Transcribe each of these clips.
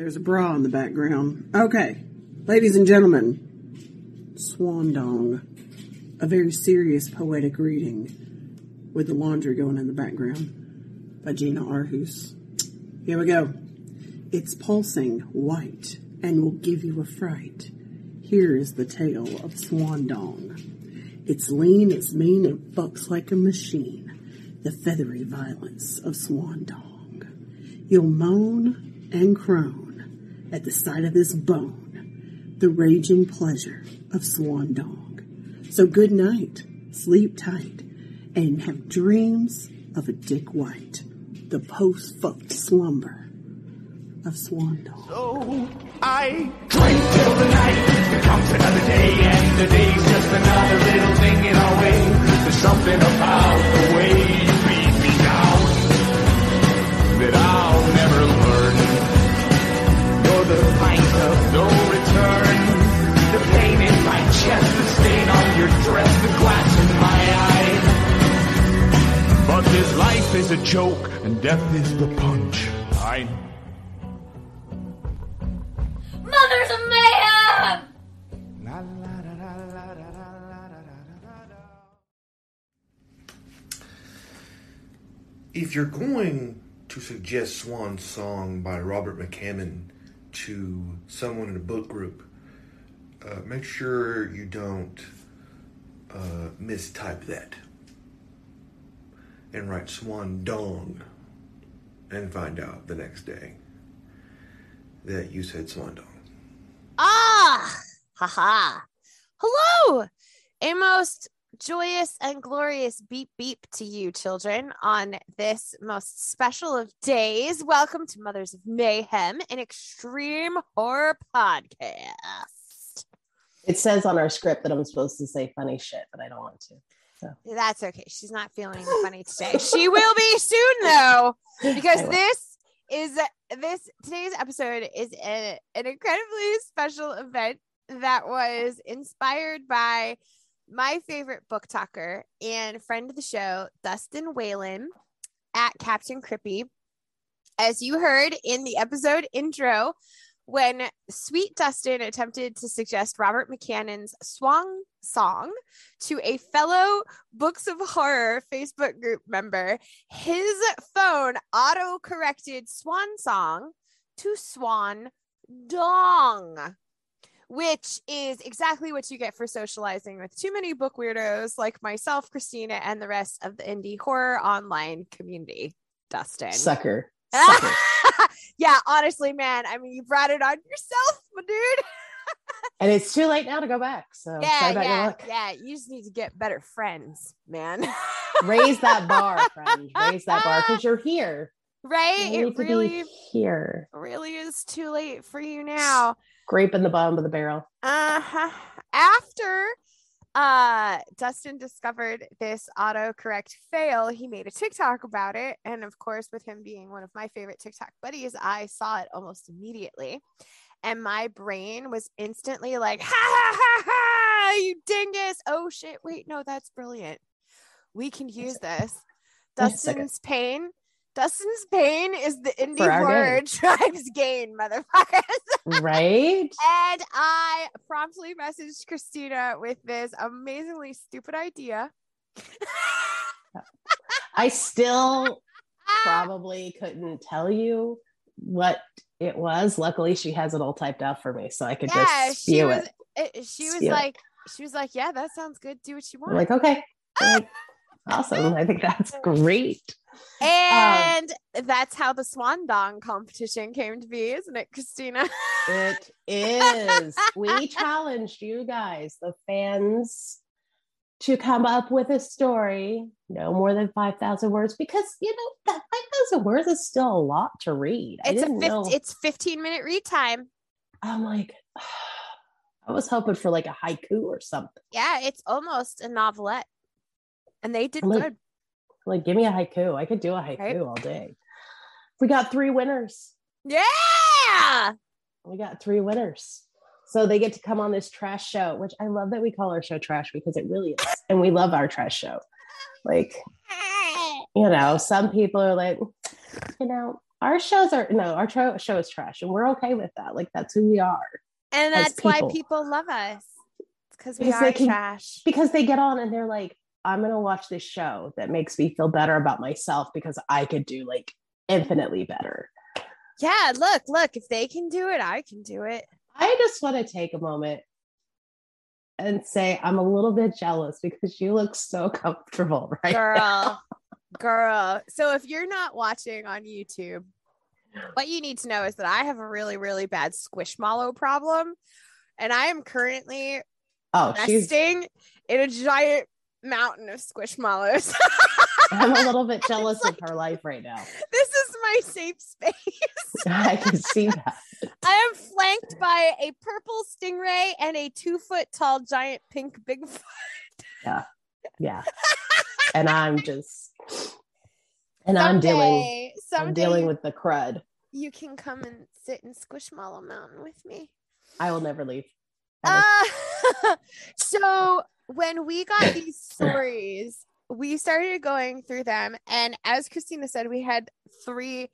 There's a bra in the background. Okay, ladies and gentlemen, Swan Dong, a very serious poetic reading with the laundry going in the background by Gina Arhus. Here we go. It's pulsing white and will give you a fright. Here is the tale of Swan Dong. It's lean, it's mean, and fucks like a machine. The feathery violence of Swan Dong. You'll moan and crone at the sight of this bone, the raging pleasure of Swan Dong. So good night, sleep tight, and have dreams of a Dick White, the post-fucked slumber of Swan Dong. So I drink till the night comes another day, and the day's just another little thing in our way. There's something about the way you beat me down that I'll never learn. You're the point of no return. The pain in my chest, the stain on your dress, the glass in my eye. But this life is a joke, and death is the punch. I Mothers of Mayhem! If you're going to suggest Swan Song by Robert McCammon to someone in a book group, uh, make sure you don't uh, mistype that and write Swan Dong and find out the next day that you said Swan Dong. Ah, haha. Hello, a most joyous and glorious beep beep to you, children, on this most special of days. Welcome to Mothers of Mayhem, an extreme horror podcast. It says on our script that I'm supposed to say funny shit, but I don't want to. So That's okay. She's not feeling funny today. She will be soon, though, because this is this today's episode is a, an incredibly special event that was inspired by my favorite book talker and friend of the show, Dustin Whalen at Captain Crippie. As you heard in the episode intro, when Sweet Dustin attempted to suggest Robert McCammon's Swan Song to a fellow Books of Horror Facebook group member, his phone auto corrected Swan Song to Swan Dong, which is exactly what you get for socializing with too many book weirdos like myself, Christina, and the rest of the indie horror online community. Dustin. sucker. sucker. yeah, honestly, man. I mean, you brought it on yourself, my dude. and it's too late now to go back. So yeah, sorry about your yeah, yeah. You just need to get better friends, man. Raise that bar, friend. Raise that bar because you're here. right? You It really, here. really is too late for you now. Scraping the bottom of the barrel. Uh-huh. After uh Dustin discovered this autocorrect fail, he made a TikTok about it. And of course, with him being one of my favorite TikTok buddies, I saw it almost immediately. And my brain was instantly like, ha ha ha ha, you dingus. Oh shit. Wait, no, that's brilliant. We can use this. Wait a second. Dustin's pain. Dustin's pain is the indie For our horror gain. tribes gain, motherfuckers. Right? And I promptly messaged Christina with this amazingly stupid idea. I still probably couldn't tell you what it was. Luckily, she has it all typed out for me, so I could yeah, just she spew was. it. It, she was Spew it. like, she was like, yeah, that sounds good. Do what you I'm want. like, okay, like, awesome. I think that's great. Um, and that's how the Swan Dong competition came to be, isn't it, Christina? It is. we challenged you guys, the fans, to come up with a story, no more than 5,000 words, because, you know, that 5,000 words is still a lot to read. It's a didn't know. fif- it's 15 minute read time. I'm like, I was hoping for like a haiku or something. Yeah, it's almost a novelette. And they did I'm good. Like, give me a haiku. I could do a haiku Right. all day. We got three winners. Yeah. We got three winners. So they get to come on this trash show, which I love that we call our show trash because it really is. And we love our trash show. Like, you know, some people are like, you know, Our shows are no, our tro- show is trash, and we're okay with that. Like that's who we are. And that's why people. people love us. Because we Because are can- trash. Because they get on and they're like, I'm gonna watch this show that makes me feel better about myself because I could do like infinitely better. Yeah, look, look, if they can do it, I can do it. I just want to take a moment and say I'm a little bit jealous because you look so comfortable right now. Girl, girl. So if you're not watching on YouTube, what you need to know is that I have a really, really bad squishmallow problem. And I am currently Oh, she's resting in a giant mountain of squishmallows. I'm a little bit jealous of her life right now. this is my safe space. I can see that. I am flanked by a purple stingray and a two foot tall giant pink Bigfoot. Yeah. Yeah. and I'm just and I'm dealing Someday- I'm dealing with the crud. You can come and sit in Squishmallow Mountain with me. I will never leave. Uh, so when we got these stories, we started going through them, and as Christina said, we had three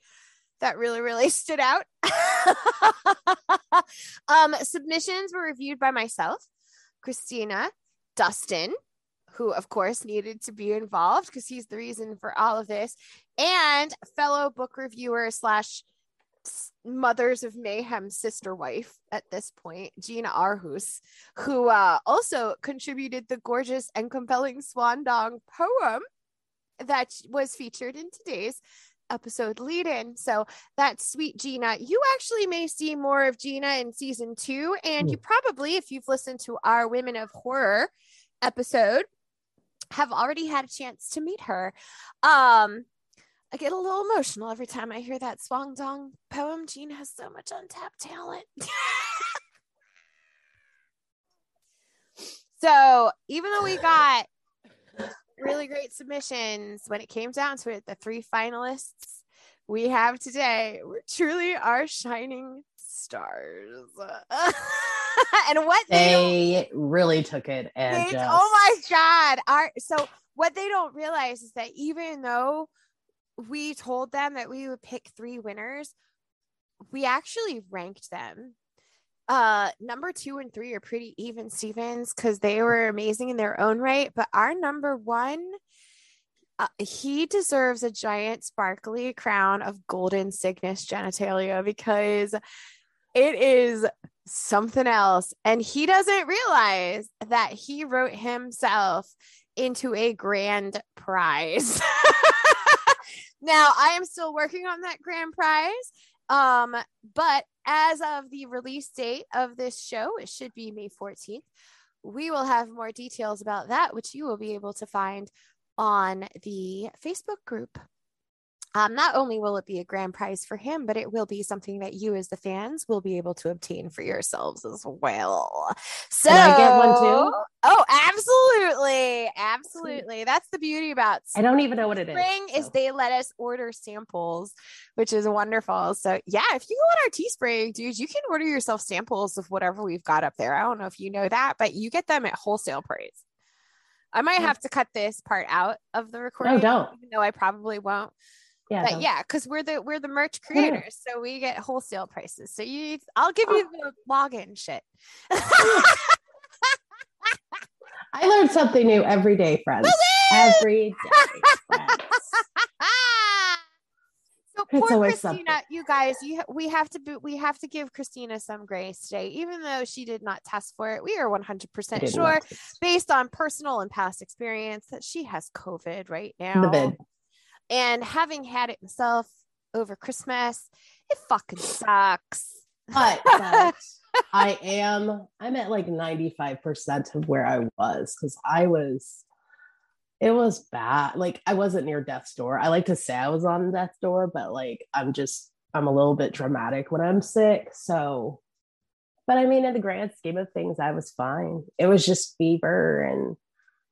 that really, really stood out. um, submissions were reviewed by myself, Christina, Dustin, who of course needed to be involved because he's the reason for all of this, and fellow book reviewer slash mothers of mayhem sister wife at this point gina arhus who uh, also contributed the gorgeous and compelling swan dong poem that was featured in today's episode lead in so that's sweet gina. You actually may see more of gina in season two and you probably if you've listened to our women of horror episode have already had a chance to meet her. Um I get a little emotional every time I hear that Swang Dong poem. Jean has so much untapped talent. so, even though we got really great submissions, when it came down to it, the three finalists we have today were truly our shining stars. and what they They really took it and just, oh my god! Our so what they don't realize is that even though we told them that we would pick three winners, we actually ranked them. Uh, number two and three are pretty even, Stevens, because they were amazing in their own right. But our number one, uh, he deserves a giant sparkly crown of golden cygnus genitalia because it is something else. And he doesn't realize that he wrote himself into a grand prize. now, I am still working on that grand prize. Um, but as of the release date of this show, it should be May 14th. We will have more details about that, which you will be able to find on the Facebook group. Um, not only will it be a grand prize for him, but it will be something that you, as the fans, will be able to obtain for yourselves as well. So, Can I get one too? Oh, absolutely, absolutely. That's the beauty about I don't even know what it is. Spring is so. they let us order samples, which is wonderful. So yeah, if you go on our Teespring, dude, you can order yourself samples of whatever we've got up there. I don't know if you know that, but you get them at wholesale price. I might have to cut this part out of the recording. No, don't. Even though I probably won't. Yeah, But yeah, because we're the we're the merch Yeah. Oh. creators, so we get wholesale prices. So you, I'll give oh. you the login shit. I learned something new every day, friends. Every day, friends. so poor Christina, something. you guys, you we have to be, we have to give Christina some grace today, even though she did not test for it. We are 100% sure, based on personal and past experience, that she has COVID right now. The vid. And having had it myself over Christmas, it fucking sucks. But, but I am, I'm at like 95% of where I was because I was, it was bad. Like I wasn't near death's door. I like to say I was on death's door, but like I'm just, I'm a little bit dramatic when I'm sick. So, but I mean, in the grand scheme of things, I was fine. It was just fever and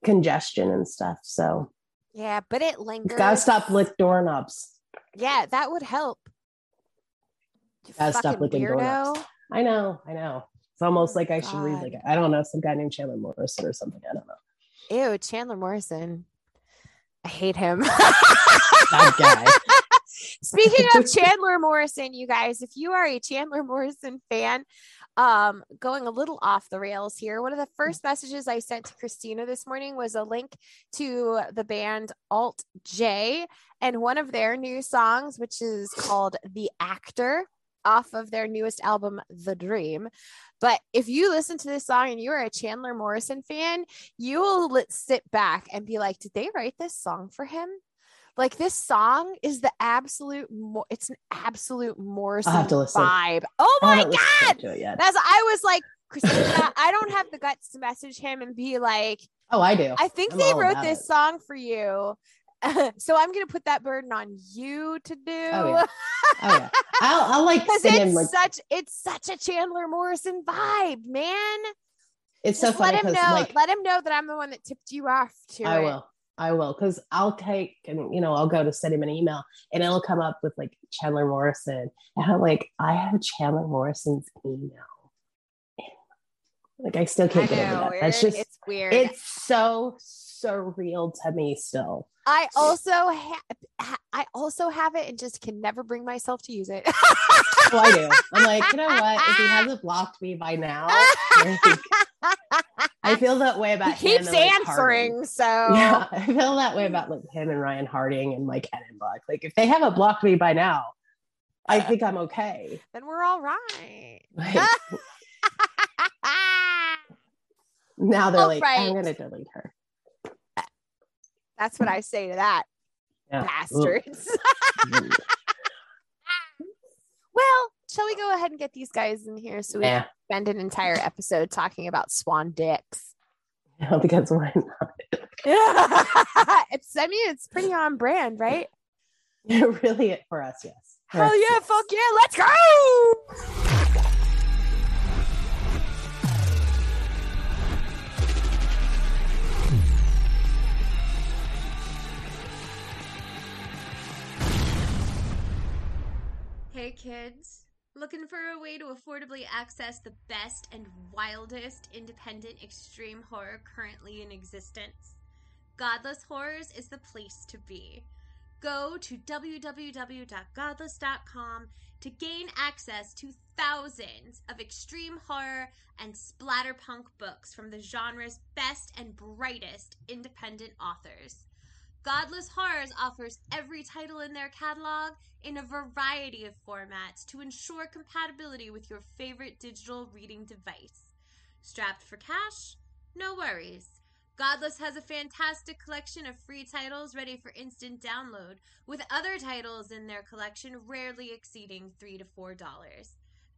congestion and stuff. So, Yeah, but it lingers. gotta stop lick doorknobs. Yeah, that would help. You Gotta stop licking weirdo. doorknobs. I know, I know. It's almost Oh, like I should read like I don't know some guy named Chandler Morrison or something. I don't know. Ew, Chandler Morrison. I hate him. That guy. Speaking of Chandler Morrison, you guys, if you are a Chandler Morrison fan, um, going a little off the rails here, one of the first messages I sent to Christina this morning was a link to the band Alt J and one of their new songs, which is called The Actor off of their newest album, The Dream. But if you listen to this song and you are a Chandler Morrison fan, you will sit back and be like, did they write this song for him? Like this song is the absolute, mo- it's an absolute Morrison vibe. Oh my God. That's, I was like, Christina, I don't have the guts to message him and be like, Oh, I do. I think I'm they wrote this it. song for you. so I'm going to put that burden on you to do. Oh, yeah. Oh yeah. I'll, I'll like because it's him like such it's such a Chandler Morrison vibe, man. it's so Just let him know. like let him know that I'm the one that tipped you off to I it. will. I will because I'll take and you know I'll go to send him an email and it'll come up with like Chandler Morrison and I'm like I have Chandler Morrison's email. Like I still can't get over that. That's just it's weird. it's so surreal to me still. I also ha- ha- I also have it and just can never bring myself to use it. Oh, I do. I'm like, you know what? If he hasn't blocked me by now, like, I feel that way he about keeps him and, like, Harding. answering, so Yeah, I feel that way about like him and Ryan Harding and Mike Edinburgh. Like if they haven't blocked me by now, I think I'm okay. then we're all right. Like, now they're All like, right. I'm gonna delete her. That's what I say to that, Yeah. bastards. Mm. Well, shall we go ahead and get these guys in here so we yeah, spend an entire episode talking about swan dicks. Yeah, because why not? it's I mean it's pretty on brand, right? really, it for us, yes. For Hell us, yeah, yes. fuck yeah, let's go! Hey kids, looking for a way to affordably access the best and wildest independent extreme horror currently in existence? Godless Horrors is the place to be. Go to www.godless.com to gain access to thousands of extreme horror and splatterpunk books from the genre's best and brightest independent authors. Godless Horrors offers every title in their catalog in a variety of formats to ensure compatibility with your favorite digital reading device. Strapped for cash? No worries. Godless has a fantastic collection of free titles ready for instant download, with other titles in their collection rarely exceeding 3 to $4.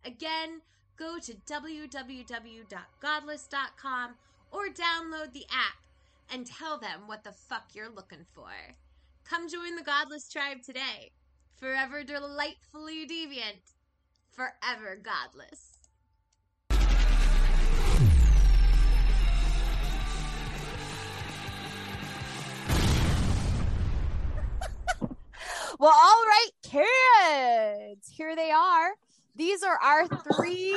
Again, go to www.godless.com or download the app and tell them what the fuck you're looking for. Come join the Godless tribe today. Forever delightfully deviant. Forever godless. Well, all right, kids, here they are. These are our three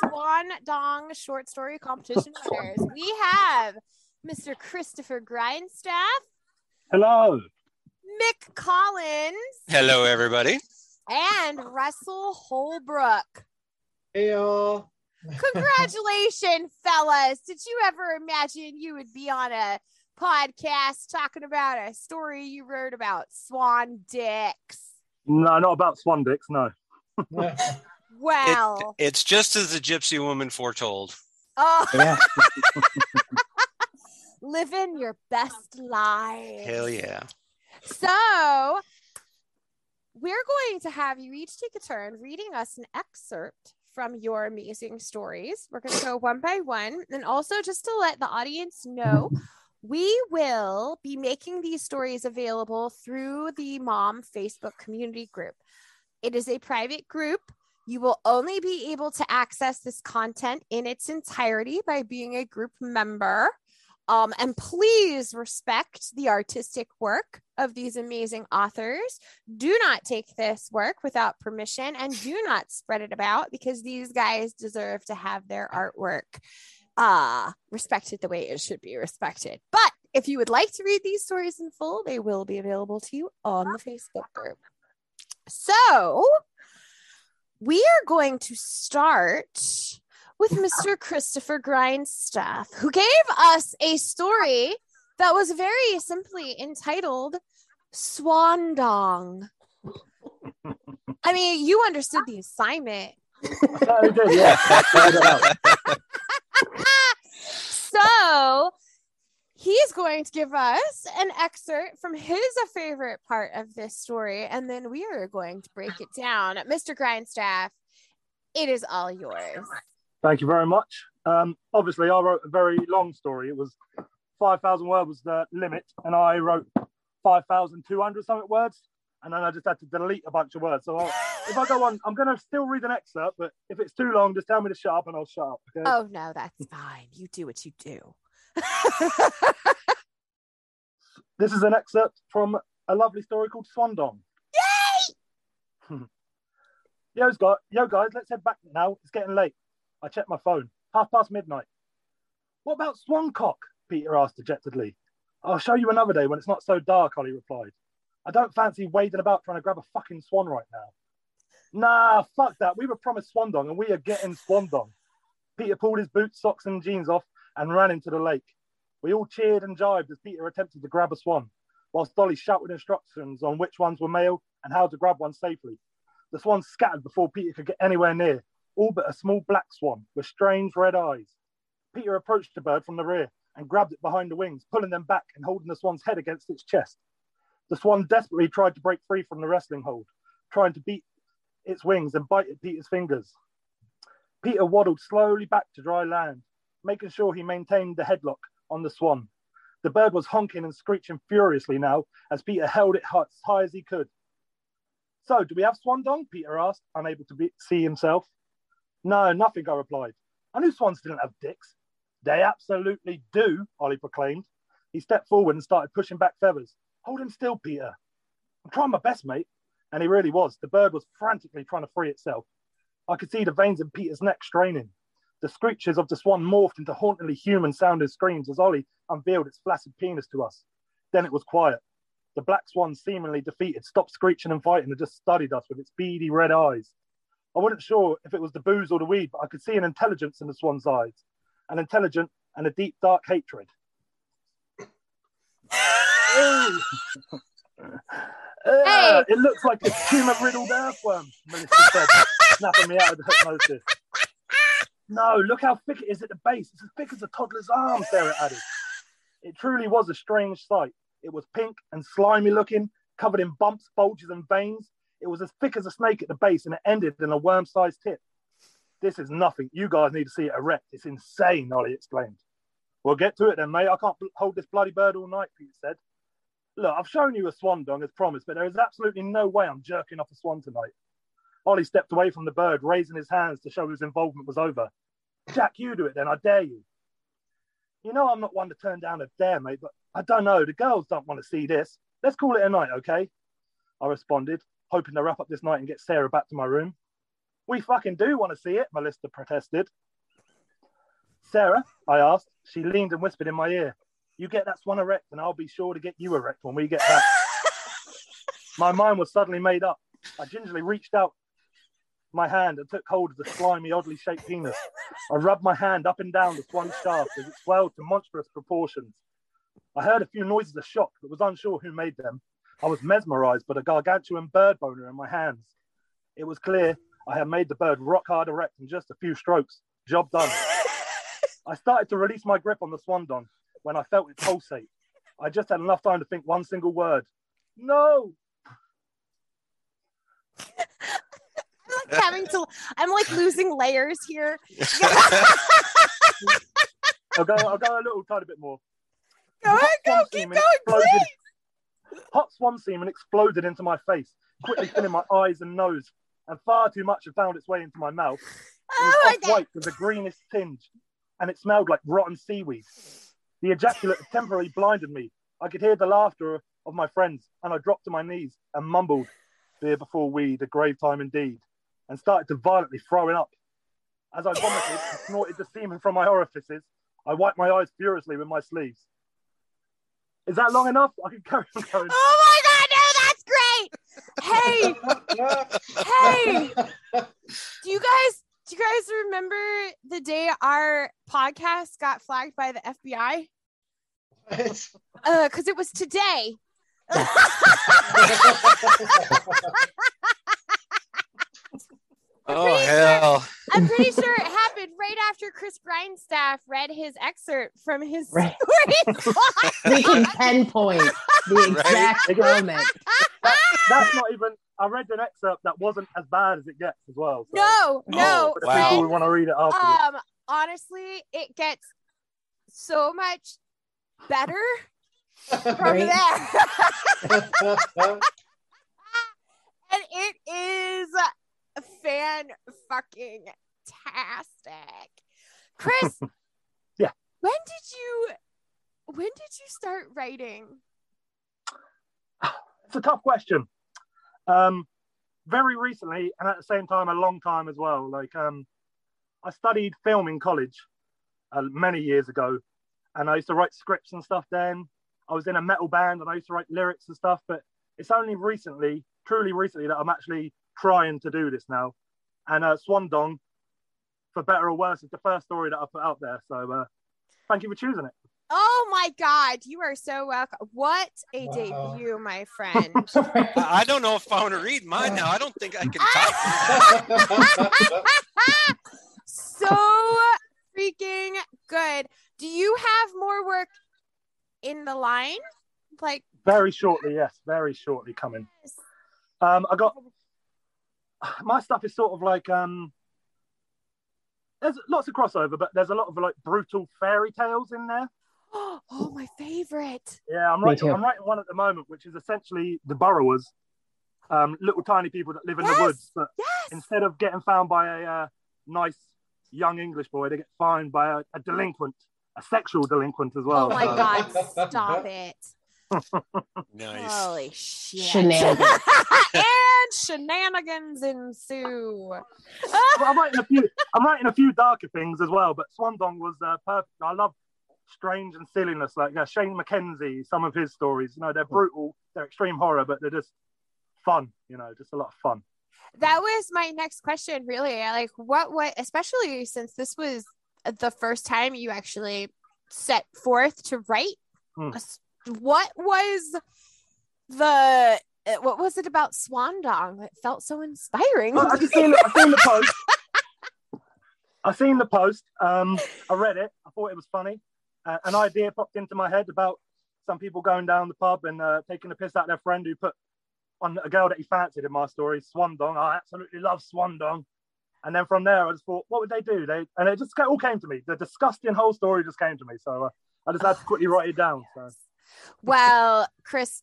Swan Dong short story competition winners. We have Mr. Christopher Grindstaff, Hello. Mick Collins, Hello, everybody. and Russell Holbrook. Hey y'all. Congratulations, fellas. Did you ever imagine you would be on a podcast talking about a story you wrote about swan dicks? No, not about swan dicks. No. It- Well, it's just as the gypsy woman foretold. oh, Yeah. living your best life. Hell yeah. So, we're going to have you each take a turn reading us an excerpt from your amazing stories. We're going to go one by one. And also, just to let the audience know, we will be making these stories available through the Mom Facebook community group. It is a private group. You will only be able to access this content in its entirety by being a group member. Um, and please respect the artistic work of these amazing authors. Do not take this work without permission and do not spread it about because these guys deserve to have their artwork uh, respected the way it should be respected. But if you would like to read these stories in full, they will be available to you on the Facebook group. So we are going to start with Mr. Christopher Grindstaff, who gave us a story that was very simply entitled Swan Dong. I mean, you understood the assignment. I did, yeah. So he's going to give us an excerpt from his favorite part of this story, and then we are going to break it down. Mr. Grindstaff, it is all yours. Thank you very much. Um, obviously, I wrote a very long story. It was 5,000 words was the limit, and I wrote 5,200 something words, and then I just had to delete a bunch of words. So I'll, if I go on, I'm going to still read an excerpt, but if it's too long, just tell me to shut up and I'll shut up. Okay? Oh, no, that's fine. You do what you do. This is an excerpt from a lovely story called Swan Dong. Yay! Yo's yo, guys, let's head back now. It's getting late. I checked my phone. Half past midnight. What about Swancock? Peter asked dejectedly. I'll show you another day when it's not so dark, Ollie replied. I don't fancy wading about trying to grab a fucking swan right now. Nah, fuck that. We were promised Swandong and we are getting Swandong. Peter pulled his boots, socks, and jeans off and ran into the lake. We all cheered and jibed as Peter attempted to grab a swan, whilst Dolly shouted instructions on which ones were male and how to grab one safely. The swan scattered before Peter could get anywhere near, all but a small black swan with strange red eyes. Peter approached the bird from the rear and grabbed it behind the wings, pulling them back and holding the swan's head against its chest. The swan desperately tried to break free from the wrestling hold, trying to beat its wings and bite at Peter's fingers. Peter waddled slowly back to dry land, making sure he maintained the headlock on the swan. The bird was honking and screeching furiously now as Peter held it as high as he could. So, do we have swan dong? Peter asked, unable to be- see himself. No, nothing, I replied. I knew swans didn't have dicks. They absolutely do, Ollie proclaimed. He stepped forward and started pushing back feathers. Hold him still, Peter. I'm trying my best, mate. And he really was. The bird was frantically trying to free itself. I could see the veins in Peter's neck straining. The screeches of the swan morphed into hauntingly human sounding screams as Ollie unveiled its flaccid penis to us. Then it was quiet. The black swan, seemingly defeated, stopped screeching and fighting and just studied us with its beady red eyes. I wasn't sure if it was the booze or the weed, but I could see an intelligence in the swan's eyes, an intelligent and a deep, dark hatred. Uh, It looks like a tumor riddled earthworm, Melissa said, snapping me out of the hypnosis. No, look how thick it is at the base. It's as thick as a toddler's arm, Sarah added. It truly was a strange sight. It was pink and slimy looking, covered in bumps, bulges, and veins. It was as thick as a snake at the base and it ended in a worm sized tip. This is nothing. You guys need to see it erect. It's insane, Ollie explained. We'll get to it then, mate. I can't hold this bloody bird all night, Peter said. Look, I've shown you a swan dong as promised, but there is absolutely no way I'm jerking off a swan tonight. Ollie stepped away from the bird, raising his hands to show his involvement was over. Jack, you do it then. I dare you. You know I'm not one to turn down a dare, mate, but I don't know. The girls don't want to see this. Let's call it a night, okay? I responded, hoping to wrap up this night and get Sarah back to my room. We fucking do want to see it, Melissa protested. Sarah, I asked. She leaned and whispered in my ear, You get that swan erect, and I'll be sure to get you erect when we get back. my mind was suddenly made up. I gingerly reached out my hand and took hold of the slimy, oddly shaped penis. I rubbed my hand up and down the swan's shaft as it swelled to monstrous proportions. I heard a few noises of shock, but was unsure who made them. I was mesmerized by the gargantuan bird boner in my hands. It was clear I had made the bird rock hard erect in just a few strokes. Job done. I started to release my grip on the swan dong when I felt it pulsate. I just had enough time to think one single word. No! I'm like having to, I'm like losing layers here. I'll go, I'll go a little tiny bit more. Go ahead, go, keep going, please. Hot swan semen exploded into my face, quickly filling my eyes and nose, and far too much had found its way into my mouth. It was Oh off white with a greenish tinge, and it smelled like rotten seaweed. The ejaculate temporarily blinded me. I could hear the laughter of my friends, and I dropped to my knees and mumbled, Beer before weed, a grave time indeed, and started to violently throwing up. As I vomited and snorted the semen from my orifices, I wiped my eyes furiously with my sleeves. Is that long enough? I can carry on going. Oh my god, no, that's great. hey, hey, do you guys do you guys remember the day our podcast got flagged by the FBI? What? Uh, because it was today. Oh hell! I'm pretty sure it happened right after Chris Grindstaff read his excerpt from his Right. story. We can pinpoint the exact moment. That's not even. I read an excerpt that wasn't as bad as it gets as well. So no, no. for the wow. people who want to read it afterwards. Um, honestly, it gets so much better from Right. there. and it is fan fucking tastic. Chris, Yeah. When did you when did you start writing? It's a tough question. Um, very recently, and at the same time, a long time as well. Like, um, I studied film in college uh, many years ago, and I used to write scripts and stuff. Then I was in a metal band, and I used to write lyrics and stuff. But it's only recently, truly recently, that I'm actually trying to do this now. And uh, Swan Dong, for better or worse, is the first story that I put out there. So, uh, thank you for choosing it. Oh my god, you are so welcome. What a Wow. debut, my friend. I I don't know if I want to read mine now. I don't think I can top. so freaking good. Do you have more work in the line? Like Very shortly, yes, very shortly coming. Um, I got my stuff is sort of like um, there's lots of crossover, but there's a lot of like brutal fairy tales in there. oh my favorite. Yeah, I'm writing. I'm writing one at the moment, which is essentially the Borrowers, um, little tiny people that live in Yes, the woods. But Yes. instead of getting found by a uh, nice young English boy, they get found by a, a delinquent, a sexual delinquent as well. Oh my So- god, stop it. Nice. Holy shit. Shenanigans. shenanigans ensue. I'm writing a few. I'm writing a few darker things as well, but Swan Dong was uh, perfect. I love strange and silliness, like uh, Shane McKenzie. Some of his stories, you know, they're brutal, they're extreme horror, but they're just fun. You know, just a lot of fun. that was my next question really like what what especially since this was the first time you actually set forth to write s- what was the what was it about swandong that felt so inspiring I, I just seen, I seen the post. I've seen the post. Um, I read it. I thought it was funny. Uh, an idea popped into my head about some people going down the pub and uh, taking a piss out their friend who put on a girl that he fancied in my story, Swandong. I absolutely love Swandong. And then from there, I just thought, what would they do? They and it just all came to me. The disgusting whole story just came to me. So uh, I just had to quickly write it down. So well chris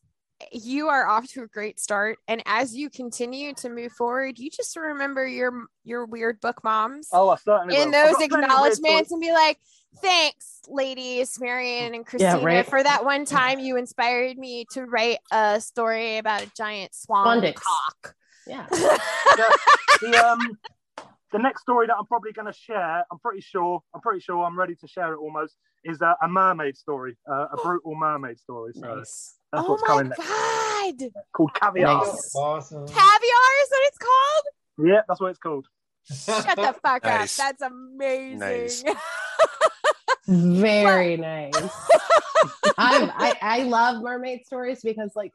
you are off to a great start and as you continue to move forward you just remember your your weird book moms oh, I certainly in will. Those got plenty of weird acknowledgments and be like, thanks, ladies, Marian and Christina, right. for that one time you inspired me to write a story about a giant swan Swan dicks. cock. Yeah. the um the next story that I'm probably going to share, I'm pretty sure, I'm pretty sure I'm ready to share it almost, is a, a mermaid story, uh, a brutal mermaid story. So Nice. That's oh what's my coming next. god. Called Caviar. Nice. awesome. Caviar is what it's called? Yeah, that's what it's called. Shut the fuck Nice. up. That's amazing. Nice. Very nice. I'm, I I love mermaid stories because like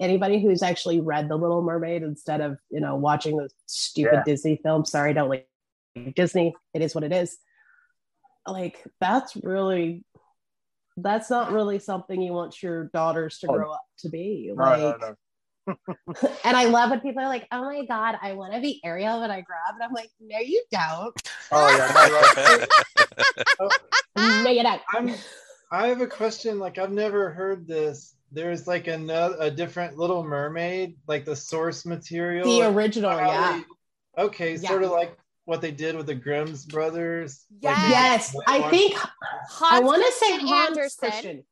anybody who's actually read The Little Mermaid instead of you know watching the stupid Yeah. Disney film. Sorry, I don't like Disney. It is what it is. Like that's really that's not really something you want your daughters to Oh. grow up to be. Like no, no. and I love when people are like, "Oh my god, I want to be Ariel when I grow up," and I'm like, "No, you don't. Oh yeah, no, right. No, you don't." I'm, I have a question. Like I've never heard this. There's like another a different Little Mermaid, like the source material. The original, how yeah. okay, Yeah. sort of like what they did with the Grimm's brothers. Yes. the- Yes, I one- think I want to say Christian Hans Andersen. Christian.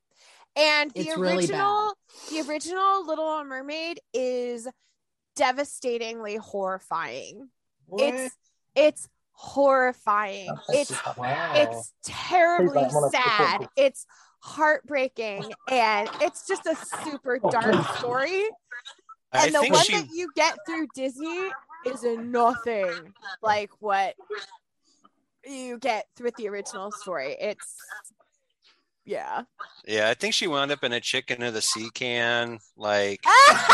And the It's really original, the original Little Mermaid is devastatingly horrifying. What? It's it's horrifying. It's wow. it's terribly Please don't wanna- sad. It's heartbreaking and it's just a super Oh, dark story. I and the one she that you get through Disney is nothing like what you get with the original story. It's yeah. yeah, I think she wound up in a chicken of the sea can, like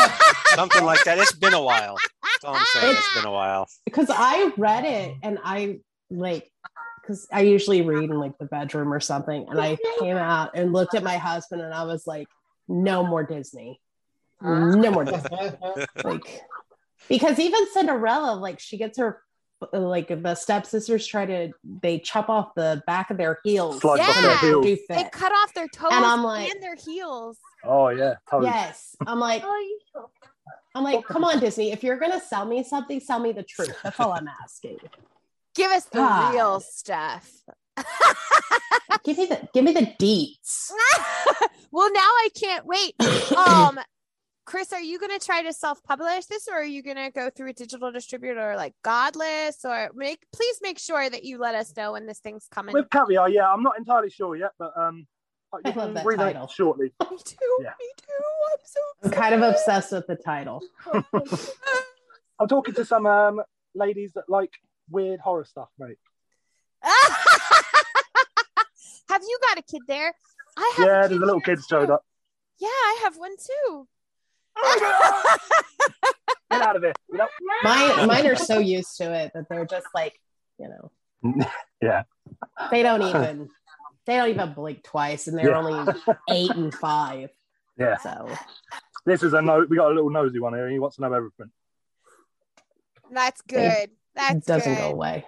something like that. It's been a while. That's all I'm saying. It's been a while. because I read it and I like because I usually read in like the bedroom or something, and I came out and looked at my husband and I was like, "No more Disney, no more Disney." like because even Cinderella, like she gets her like the stepsisters try to they chop off the back of their heels Slice off and their they heels. do They cut off their toes And and, I'm like- their heels. Oh yeah, totally. Yes, I'm like, I'm like, come on, Disney. If you're gonna sell me something, sell me the truth. That's all I'm asking. Give us the God. real stuff. Give me the give me the deets. well, now I can't wait. Um, Chris, are you going to try to self-publish this, or are you going to go through a digital distributor like Godless? Or make please make sure that you let us know when this thing's coming. With caviar, yeah, I'm not entirely sure yet, but um, I love that title. it shortly. me too. Yeah. Me too. I'm so. I'm kind of obsessed with the title. I'm talking to some um ladies that like weird horror stuff, mate. have you got a kid there? I have. Yeah, a there's a little here kid showed up. Yeah, I have one too. Get out of here. You know? Mine mine are so used to it that they're just like, you know, Yeah. they don't even they don't even blink twice, and they're Yeah. only eight and five. Yeah. So This is a no. We got a little nosy one here. He wants to know everything. That's good. That doesn't good. go away.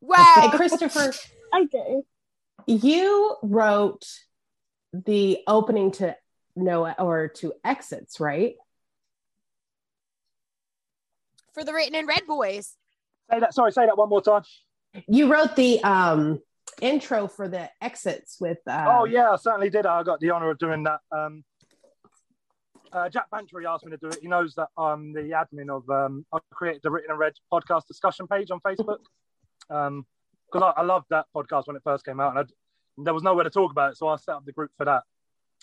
Wow. Hey, Christopher, I do. you wrote the opening to Noah or to exits, right? For the written in red boys. Say that. Sorry. Say that one more time. You wrote the um intro for the exits with uh oh yeah, I certainly did. I got the honor of doing that. Um, uh, Jack Bantry asked me to do it. He knows that I'm the admin of. Um, I created the Written in Red podcast discussion page on Facebook. Um, because I, I loved that podcast when it first came out, and I'd, there was nowhere to talk about it, so I set up the group for that.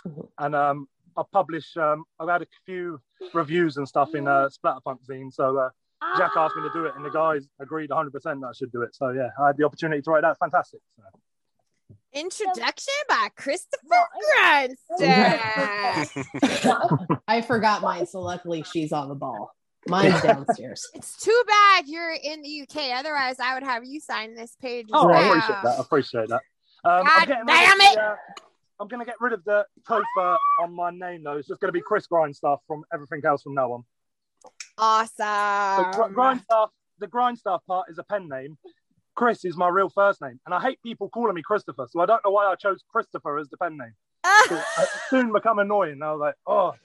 Mhm. And um, I publish. Um, I've had a few reviews and stuff in uh, Splatterpunk zine. So uh, Jack asked me to do it, and the guys agreed 100% that I should do it. So yeah, I had the opportunity to write that. Fantastic. So. Introduction by Christopher Grindstaff. I forgot mine, so luckily she's on the ball. Mine's downstairs. it's too bad you're in the UK. Otherwise, I would have you sign this page. Oh, I appreciate that. I appreciate that. Um, God I'm getting rid of damn the, it! uh, I'm going to get rid of the Topher on my name, though. It's just going to be Chris Grindstaff from everything else from now on. The gr- Awesome. Grindstaff, the Grindstaff part is a pen name. Chris is my real first name. And I hate people calling me Christopher, so I don't know why I chose Christopher as the pen name. Soon become annoying. I was like, oh,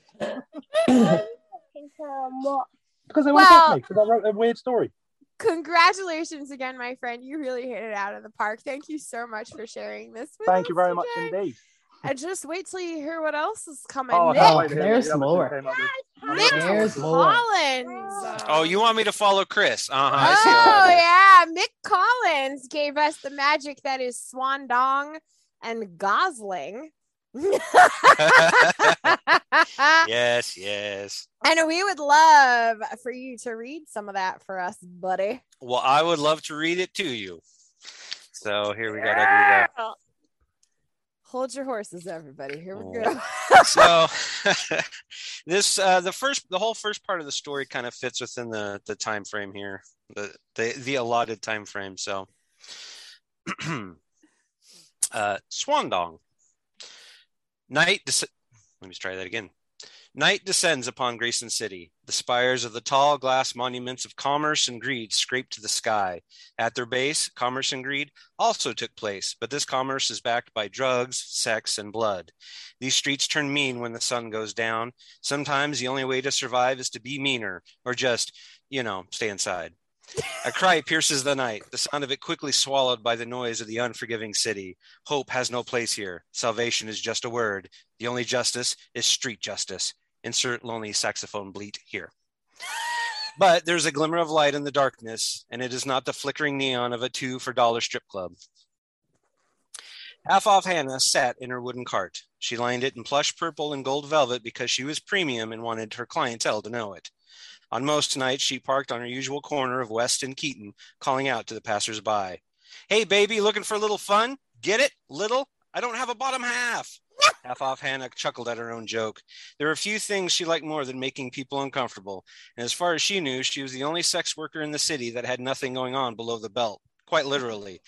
because they want Well- to me because I wrote a weird story. Congratulations again, my friend. You really hit it out of the park. Thank you so much for sharing this. With Thank you very much indeed. And just wait till you hear what else is coming. Oh, I Mick, can't wait to hear what there's the more. came up with. Mick There's more. Oh, you want me to follow Chris? Uh huh. Oh yeah, Mick Collins gave us the magic that is Swan Dong and Gosling. yes, yes. And we would love for you to read some of that for us, buddy. Well, I would love to read it to you. So here we gotta do that. Hold your horses, everybody. Here we Oh. go. so this uh the first the whole first part of the story kind of fits within the the time frame here the the, the allotted time frame so uh swandong night des- let me try that again night descends upon grayson city the spires of the tall glass monuments of commerce and greed scrape to the sky at their base commerce and greed also took place but this commerce is backed by drugs sex and blood these streets turn mean when the sun goes down. Sometimes the only way to survive is to be meaner or just, you know, stay inside. A cry pierces the night, the sound of it quickly swallowed by the noise of the unforgiving city. Hope has no place here. Salvation is just a word. The only justice is street justice. Insert lonely saxophone bleat here. But there's a glimmer of light in the darkness, and it is not the flickering neon of a two for dollar strip club. Half off Hannah sat in her wooden cart. She lined it in plush purple and gold velvet because she was premium and wanted her clientele to know it. On most nights, she parked on her usual corner of West and Keaton, calling out to the passersby. Hey, baby, looking for a little fun? Get it? Little? I don't have a bottom half. Half off Hannah chuckled at her own joke. There were a few things she liked more than making people uncomfortable, and as far as she knew, she was the only sex worker in the city that had nothing going on below the belt, quite literally.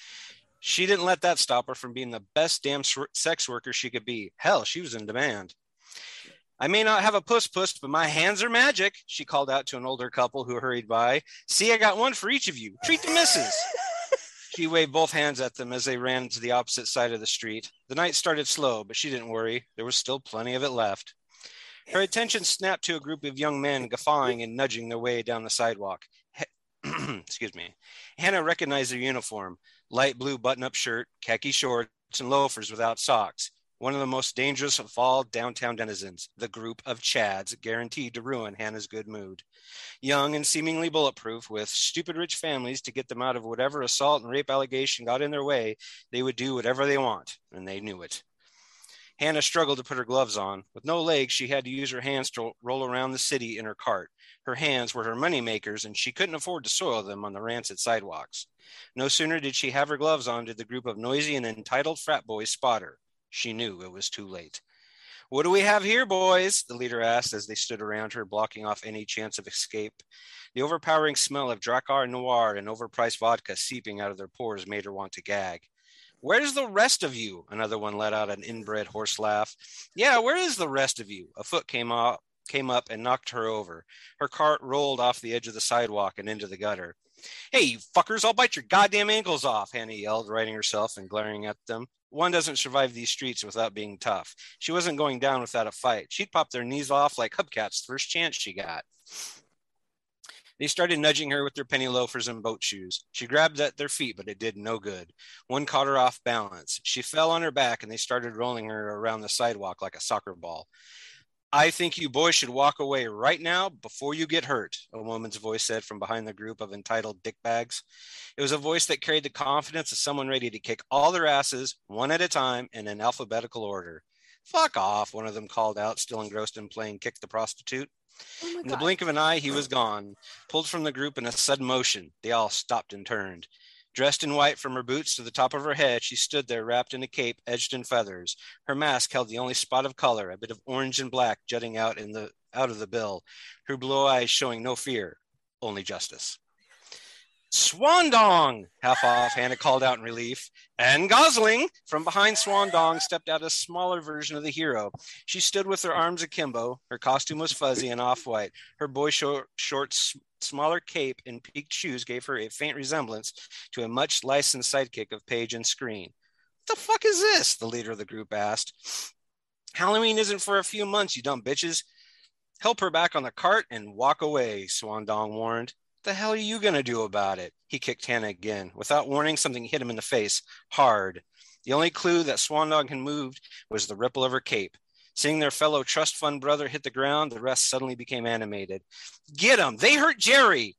She didn't let that stop her from being the best damn sex worker she could be. Hell, she was in demand. I may not have a puss puss, but my hands are magic, she called out to an older couple who hurried by. See, I got one for each of you. Treat the missus. She waved both hands at them as they ran to the opposite side of the street. The night started slow, but she didn't worry. There was still plenty of it left. Her attention snapped to a group of young men guffawing and nudging their way down the sidewalk. Excuse me. Hannah recognized their uniform light blue button up shirt, khaki shorts, and loafers without socks. One of the most dangerous of all downtown denizens, the group of Chads guaranteed to ruin Hannah's good mood. Young and seemingly bulletproof, with stupid rich families to get them out of whatever assault and rape allegation got in their way, they would do whatever they want, and they knew it. Hannah struggled to put her gloves on. With no legs, she had to use her hands to roll around the city in her cart. Her hands were her money makers, and she couldn't afford to soil them on the rancid sidewalks. No sooner did she have her gloves on did the group of noisy and entitled frat boys spot her. She knew it was too late. What do we have here, boys? The leader asked as they stood around her, blocking off any chance of escape. The overpowering smell of Drakkar Noir and overpriced vodka seeping out of their pores made her want to gag. Where's the rest of you? Another one let out an inbred horse laugh. Yeah, where is the rest of you? A foot came up, came up and knocked her over. Her cart rolled off the edge of the sidewalk and into the gutter. Hey, you fuckers, I'll bite your goddamn ankles off, Hannah yelled, righting herself and glaring at them. One doesn't survive these streets without being tough. She wasn't going down without a fight. She'd pop their knees off like hubcats first chance she got. They started nudging her with their penny loafers and boat shoes. She grabbed at their feet, but it did no good. One caught her off balance. She fell on her back and they started rolling her around the sidewalk like a soccer ball. I think you boys should walk away right now before you get hurt, a woman's voice said from behind the group of entitled dickbags. It was a voice that carried the confidence of someone ready to kick all their asses one at a time in an alphabetical order. Fuck off, one of them called out, still engrossed in playing Kick the Prostitute. Oh In the blink of an eye, he was gone, pulled from the group in a sudden motion. They all stopped and turned. Dressed in white from her boots to the top of her head, she stood there wrapped in a cape edged in feathers. Her mask held the only spot of color, a bit of orange and black jutting out in the out of the bill. Her blue eyes showing no fear, only justice. Swandong! Half off, Hannah called out in relief. And Gosling! From behind Swandong stepped out a smaller version of the hero. She stood with her arms akimbo. Her costume was fuzzy and off white. Her boy short, short, s- smaller cape and peaked shoes gave her a faint resemblance to a much licensed sidekick of Page and Screen. What the fuck is this? The leader of the group asked. Halloween isn't for a few months, you dumb bitches. Help her back on the cart and walk away, Swan Dong warned. The hell are you going to do about it? He kicked Hannah again. Without warning, something hit him in the face, hard. The only clue that Swan Dong had moved was the ripple of her cape. Seeing their fellow trust fund brother hit the ground, the rest suddenly became animated. Get him! They hurt Jerry!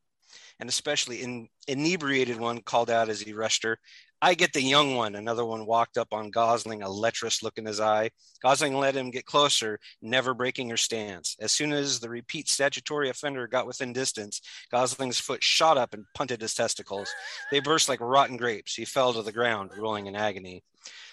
And especially an inebriated one called out as he rushed her. I get the young one. Another one walked up on Gosling, a lecherous look in his eye. Gosling let him get closer, never breaking her stance. As soon as the repeat statutory offender got within distance, Gosling's foot shot up and punted his testicles. They burst like rotten grapes. He fell to the ground, rolling in agony.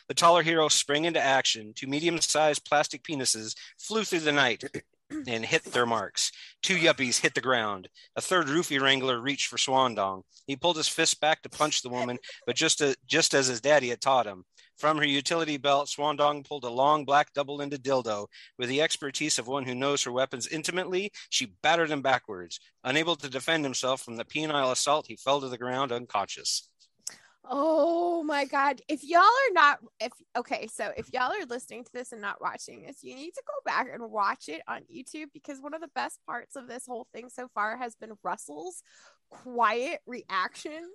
The taller hero sprang into action. Two medium sized plastic penises flew through the night and hit their marks. Two yuppies hit the ground. A third roofie wrangler reached for Swandong. He pulled his fist back to punch the woman, but just, a, just as his daddy had taught him. From her utility belt, Swandong pulled a long black double-ended dildo. With the expertise of one who knows her weapons intimately, she battered him backwards. Unable to defend himself from the penile assault, he fell to the ground unconscious. Oh my god. If y'all are not if okay, so if y'all are listening to this and not watching this, you need to go back and watch it on YouTube because one of the best parts of this whole thing so far has been Russell's quiet reactions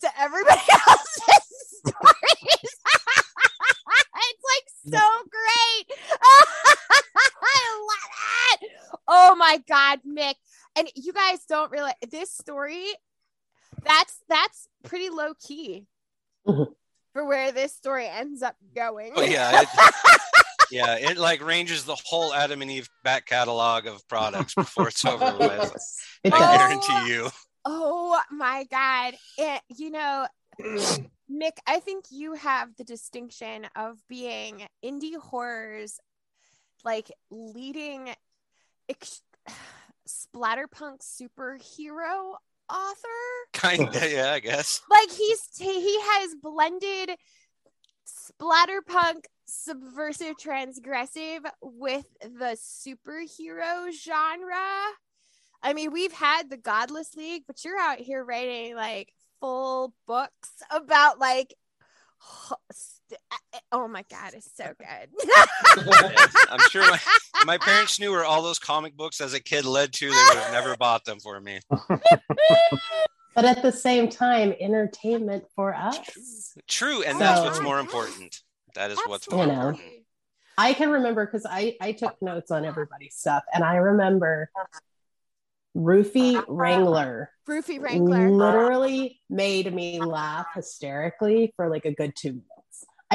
to everybody else's stories. it's like so great. I love it. Oh my god, Mick. And you guys don't realize this story that's that's pretty low key Mhm. for where this story ends up going. Oh yeah, it- yeah, it like ranges the whole Adam and Eve back catalog of products before it's over with. It I guarantee you. Oh my god. It, you know, Mick, I think you have the distinction of being indie horrors like leading ex- splatterpunk superhero author. Kinda, yeah, I guess. Like he's t- he has blended splatterpunk subversive transgressive with the superhero genre. I mean, we've had the Godless League, but you're out here writing like full books about like ho- st- oh my god, it's so good. I'm sure my, my parents knew where all those comic books as a kid led to. They would have never bought them for me. But at the same time, entertainment for us. True, and that's what's more important. That is what's more You know. important. I can remember because I, I took notes on everybody's stuff, and I remember Roofie Wrangler Roofie Wrangler. literally made me laugh hysterically for like a good two minutes.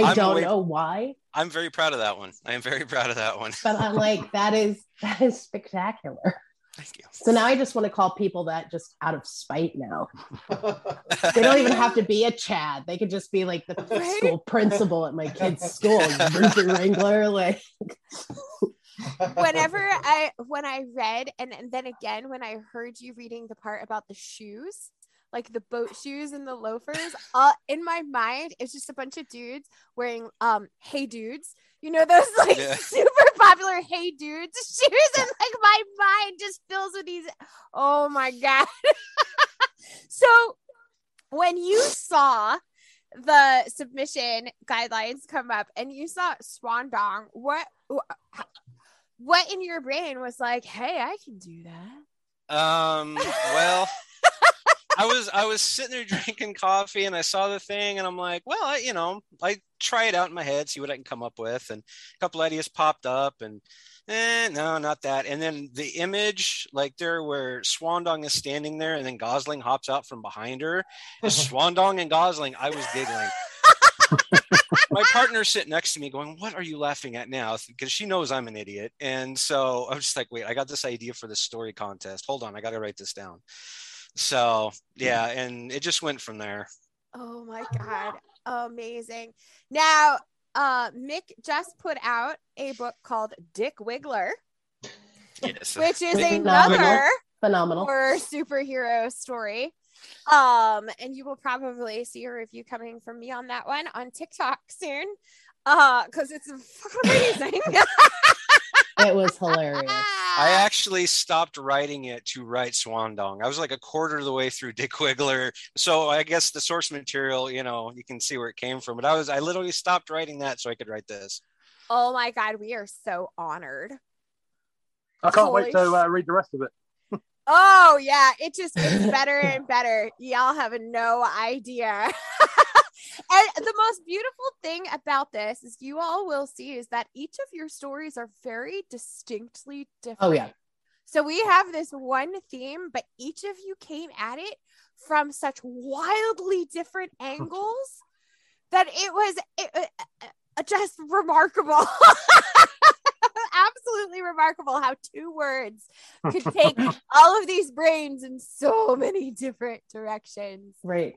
I I'm don't away- know why, I'm very proud of that one. I am very proud of that one. but I'm like, that is that is spectacular. Thank you. So now I just want to call people that just out of spite now. They don't even have to be a Chad. They could just be like the Right? school principal at my kid's school, Roofie Wrangler. Like, whenever I when I read and, and then again when I heard you reading the part about the shoes, like the boat shoes and the loafers, uh in my mind it's just a bunch of dudes wearing um hey dudes. You know those like Yeah. super popular hey dudes shoes and like my mind just fills with these oh my god. so when you saw the submission guidelines come up and you saw Swan Dong, what what in your brain was like, hey, I can do that? Um, well, I was I was sitting there drinking coffee and I saw the thing and I'm like, well, I, you know, I try it out in my head, see what I can come up with, and a couple ideas popped up and. Eh, no, not that. And then the image, like there, where Swandong is standing there, and then Gosling hops out from behind her. Swandong and Gosling, I was giggling. my partner sitting next to me going what are you laughing at now because she knows i'm an idiot and so i'm just like wait i got this idea for the story contest hold on i gotta write this down so yeah and it just went from there Oh my god, amazing! Now, uh, Mick just put out a book called Dick Wiggler, yes which is Phenomenal. another phenomenal. horror superhero story. Um, and you will probably see a review coming from me on that one on TikTok soon. Uh, because it's fucking amazing. It was hilarious. i actually stopped writing it to write Swan Dong. i was like a quarter of the way through dick wiggler so i guess the source material you know you can see where it came from but i was i literally stopped writing that so i could write this oh my god, we are so honored. I can't Holy wait to uh, read the rest of it. Oh yeah, it just gets better and better. Y'all have no idea. and the most beautiful thing about this is you all will see is that each of your stories are very distinctly different. Oh yeah. So we have this one theme, but each of you came at it from such wildly different angles that it was it, uh, uh, just remarkable. Absolutely remarkable how two words could take all of these brains in so many different directions. Right.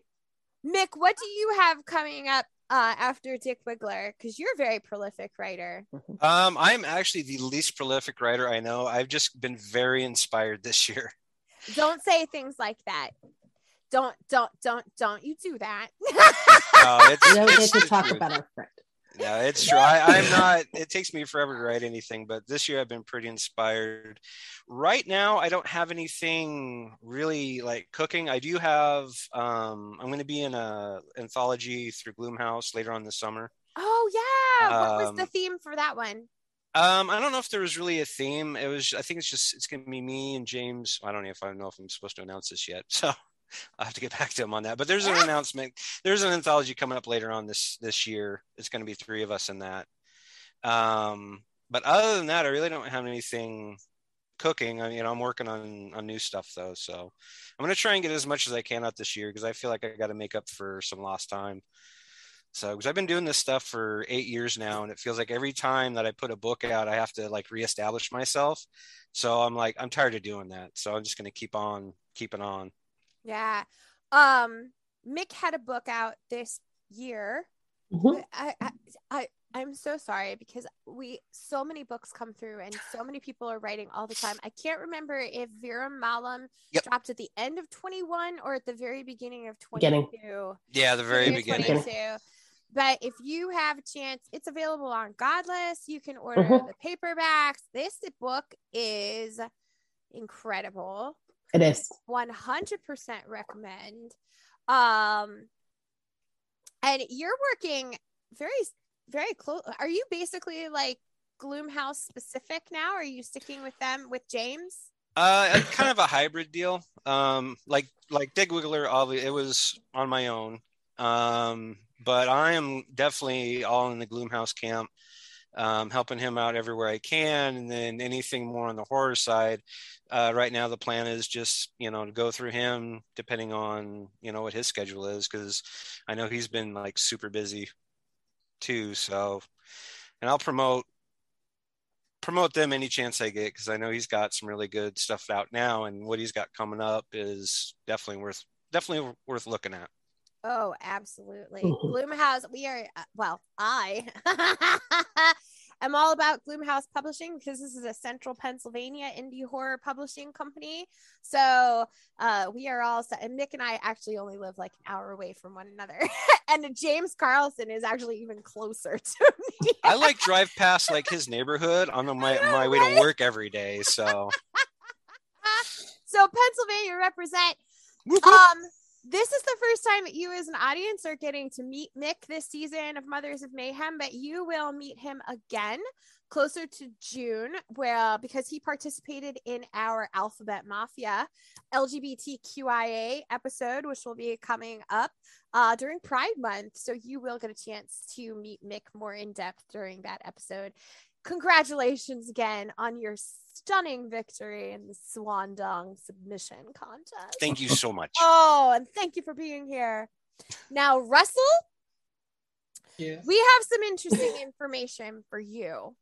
Mick, what do you have coming up uh, after Dick Wiggler? Because you're a very prolific writer. um i'm actually the least prolific writer i know i've just been very inspired this year Don't say things like that. Don't, don't, don't, don't you do that. No, it's, We don't get to talk about our friend. No, it's true. I, I'm not. It takes me forever to write anything, but this year I've been pretty inspired. Right now, I don't have anything really like cooking. I do have. Um, I'm going to be in a anthology through Gloomhouse later on this summer. oh yeah. What was Um, the theme for that one? Um, I don't know if there was really a theme. It was. I think it's just. It's going to be me and James. I don't know if I don't know if I'm supposed to announce this yet. So. I'll have to get back to him on that. But there's an announcement. There's an anthology coming up later on this this year. It's going to be three of us in that. Um, but other than that, I really don't have anything cooking. I, you know, I'm working on on new stuff though, so I'm going to try and get as much as I can out this year because I feel like I got to make up for some lost time. So, because I've been doing this stuff for eight years now, and it feels like every time that I put a book out, I have to like reestablish myself. So I'm like, I'm tired of doing that. So I'm just going to keep on keeping on. Yeah. Um, Mick had a book out this year. Mhm. I, I, I, I'm so sorry because we so many books come through and so many people are writing all the time. I can't remember if Vera Malam Yep. dropped at the end of 21 or at the very beginning of 22. Beginning. Yeah, the very Beginning of 22. But if you have a chance, it's available on Godless. You can order Mhm. the paperbacks. This book is incredible. It is. 100% recommend. Um, and you're working very, very close. Are you basically like Gloomhouse specific now? Are you sticking with them with James? Uh, kind of a hybrid deal. Um, like like Dick Wiggler, obviously, it was on my own. Um, but I am definitely all in the Gloomhouse camp, um, helping him out everywhere I can. And then anything more on the horror side, uh, right now the plan is just you know to go through him, depending on you know what his schedule is, because I know he's been like super busy too. So, and I'll promote promote them any chance I get because I know he's got some really good stuff out now, and what he's got coming up is definitely worth definitely worth looking at. Oh, absolutely. Gloomhouse, we are, uh, well, I am all about Gloomhouse Publishing because this is a central Pennsylvania indie horror publishing company. So uh, we are all set. And Mick and I actually only live like an hour away from one another. and James Carlson is actually even closer to me. I like drive past like his neighborhood on my my way to work every day. So so Pennsylvania represent. Um, this is the first time that you as an audience are getting to meet Mick this season of Mothers of Mayhem, but you will meet him again closer to June, where because he participated in our Alphabet Mafia LGBTQIA episode, which will be coming up uh, during Pride Month. So you will get a chance to meet Mick more in depth during that episode. Congratulations again on your stunning victory in the Swan Dong submission contest. thank you so much. Oh, and thank you for being here. Now, Russell, Yes. we have some interesting information for you.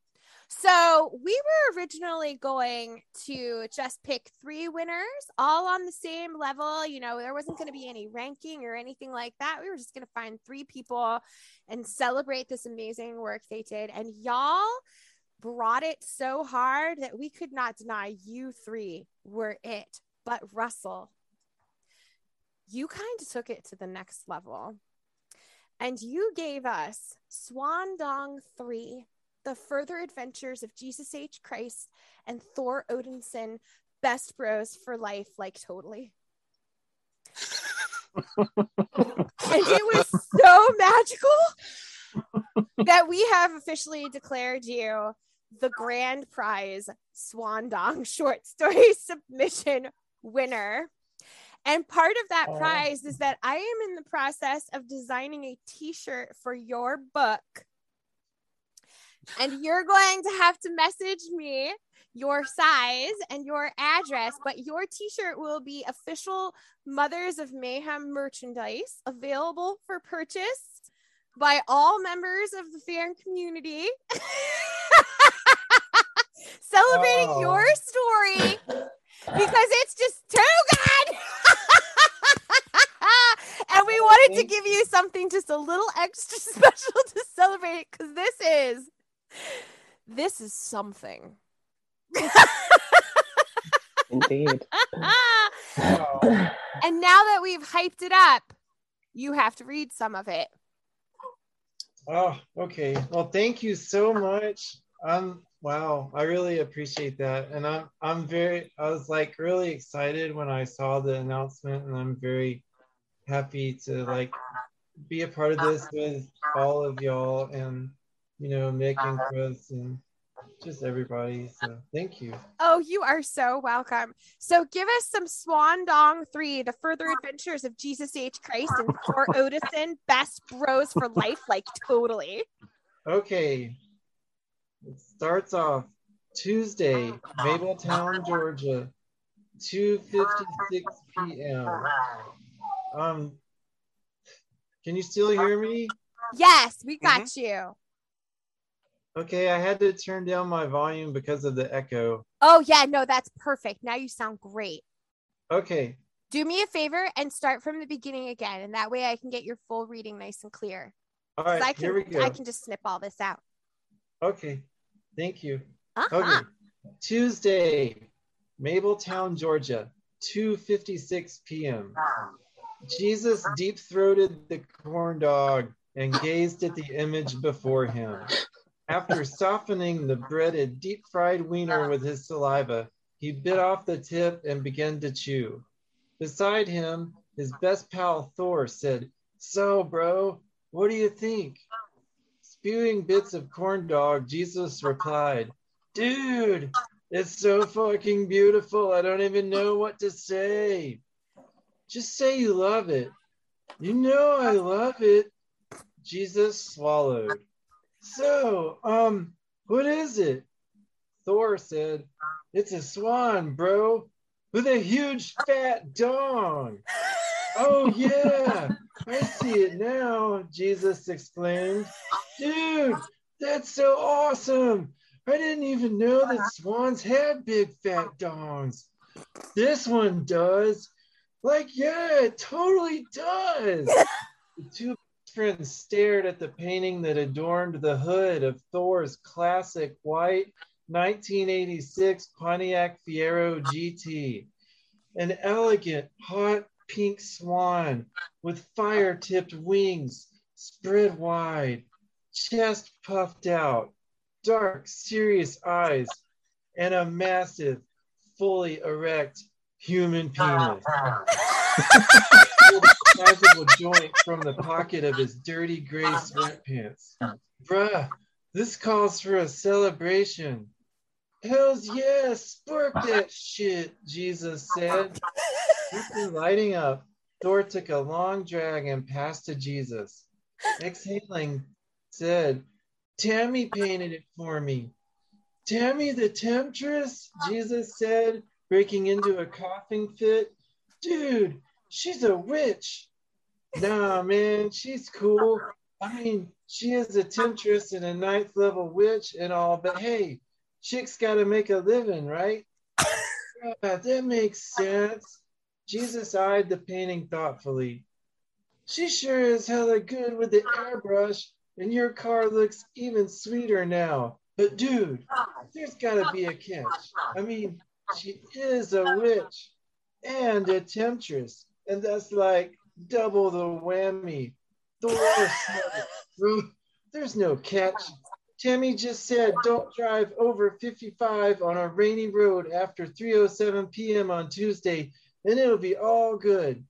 So, we were originally going to just pick three winners, all on the same level. You know, there wasn't going to be any ranking or anything like that. We were just going to find three people and celebrate this amazing work they did. And y'all brought it so hard that we could not deny you three were it. But, Russell, you kind of took it to the next level. And you gave us Swan Dong 3, The Further Adventures of Jesus H. Christ, and Thor Odinson, Best Bros for Life, like totally. and it was so magical that we have officially declared you the grand prize Swan Dong short story submission winner. And part of that Aw. prize is that I am in the process of designing a t shirt for your book. And you're going to have to message me your size and your address, but your t shirt will be official Mothers of Mayhem merchandise available for purchase by all members of the fan community. Celebrating Oh. your story because it's just too good. and we wanted to give you something just a little extra special to celebrate because this is this is something. Indeed. And now that we've hyped it up, you have to read some of it. Oh, okay. Well, thank you so much. Um, wow, I really appreciate that, and I'm I'm very I was like really excited when I saw the announcement, and I'm very happy to like be a part of this with all of y'all, and you know Mick and Chris and just everybody. So thank you. Oh, you are so welcome. So give us some Swan Dong 3, The Further Adventures of Jesus H. Christ and Thor Odinson, Best Bros for Life, like totally. Okay. It starts off Tuesday, Mableton, Georgia, 2:56 p.m. Um can you still hear me? Yes, we got you. Okay, I had to turn down my volume because of the echo. Oh, yeah, no, that's perfect. Now you sound great. Okay, Do me a favor and start from the beginning again, and that way I can get your full reading nice and clear. all 'Cause right, I can here we go. I can just snip all this out. Okay, thank you. Uh-huh. Okay, Tuesday, Mableton, Georgia, 2:56 p.m. Jesus deep-throated the corn dog and gazed at the image before him. After softening the breaded, deep-fried wiener with his saliva, he bit off the tip and began to chew. Beside him, his best pal Thor said, "So, bro, what do you think?" Spewing bits of corn dog, Jesus replied, Dude, it's so fucking beautiful. I don't even know what to say. Just say you love it. You know I love it. Jesus swallowed. So, um, what is it? Thor said, It's a swan, bro, with a huge fat dong. Oh, yeah, I see it now, Jesus exclaimed. Dude, that's so awesome. I didn't even know that swans had big fat dongs. This one does. Like, yeah, it totally does. the two friends stared at the painting that adorned the hood of Thor's classic white 1986 Pontiac Fiero GT. An elegant, hot pink swan with fire tipped wings spread wide, chest puffed out, dark, serious eyes, and a massive, fully erect human penis. Sizable joint from the pocket of his dirty gray sweatpants. Bruh, this calls for a celebration. Hells yes, spark that shit, Jesus said. Quickly lighting up, Thor took a long drag and passed to Jesus. Exhaling, said, Tammy painted it for me. Tammy the temptress, Jesus said, breaking into a coughing fit. Dude, she's a witch. Nah, man, she's cool. I mean, she is a temptress and a ninth level witch and all, but hey, chicks gotta make a living, right? Yeah, that makes sense. Jesus eyed the painting thoughtfully. She sure is hella good with the airbrush, and your car looks even sweeter now. But dude, there's gotta be a catch. I mean, she is a witch and a temptress, and that's like double the whammy. Said, "Bro, There's no catch. Tammy just said don't drive over 55 on a rainy road after 3:07 p.m. on Tuesday, and it'll be all good.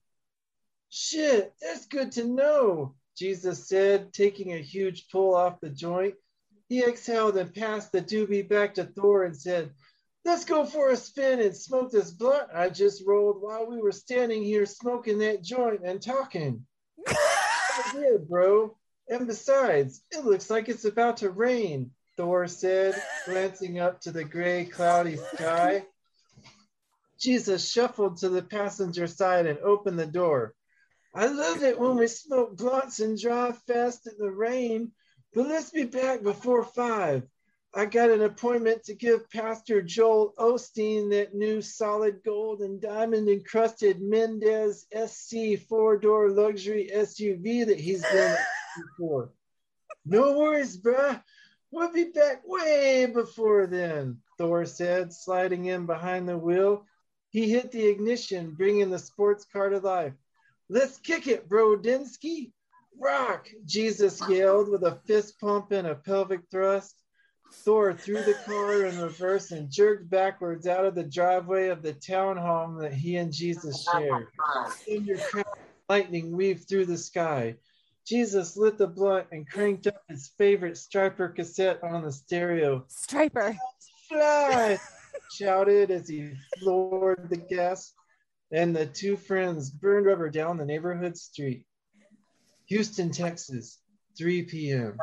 Shit, that's good to know, Jesus said, taking a huge pull off the joint. He exhaled and passed the doobie back to Thor and said, Let's go for a spin and smoke this blunt I just rolled while we were standing here smoking that joint and talking. yeah, bro. And besides, it looks like it's about to rain, Thor said, glancing up to the gray, cloudy sky. Jesus shuffled to the passenger side and opened the door. I love it when we smoke blunts and drive fast in the rain, but let's be back before five. I got an appointment to give Pastor Joel Osteen that new solid gold and diamond encrusted Mendez SC four door luxury SUV that he's been before. No worries, bruh. We'll be back way before then, Thor said, sliding in behind the wheel. He hit the ignition, bringing the sports car to life. Let's kick it, Brodinsky. Rock, Jesus yelled with a fist pump and a pelvic thrust. Thor threw the car in reverse and jerked backwards out of the driveway of the town home that he and Jesus shared. Thunder cracked, lightning weaved through the sky. Jesus lit the blunt and cranked up his favorite Stryper cassette on the stereo. Stryper. Fly! shouted as he floored the gas, and the two friends burned rubber down the neighborhood street. Houston, Texas, 3 p.m.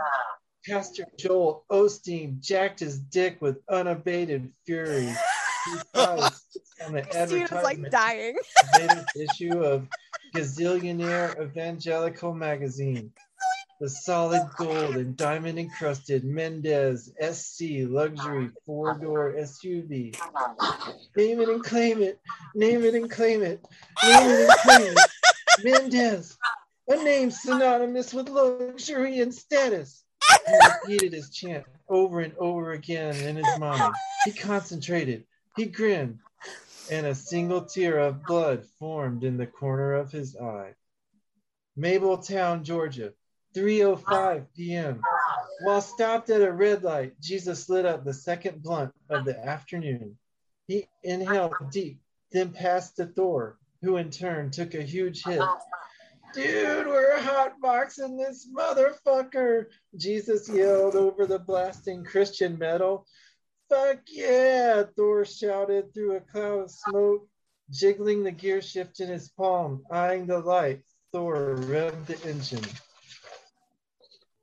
Pastor Joel Osteen jacked his dick with unabated fury. On the Christina's like dying. issue of Gazillionaire Evangelical magazine. The solid gold and diamond encrusted Mendez SC luxury four door SUV. Name it and claim it. Name it and claim it. Name it and claim it. Mendez, a name synonymous with luxury and status. He repeated his chant over and over again in his mind. He concentrated. He grinned. And a single tear of blood formed in the corner of his eye. Mableton, Georgia, 3:05 p.m. While stopped at a red light, Jesus lit up the second blunt of the afternoon. He inhaled deep, then passed to Thor, who in turn took a huge hit. Dude, we're hotboxing this motherfucker! Jesus yelled over the blasting Christian metal. Fuck yeah! Thor shouted through a cloud of smoke, jiggling the gear shift in his palm, eyeing the light. Thor revved the engine.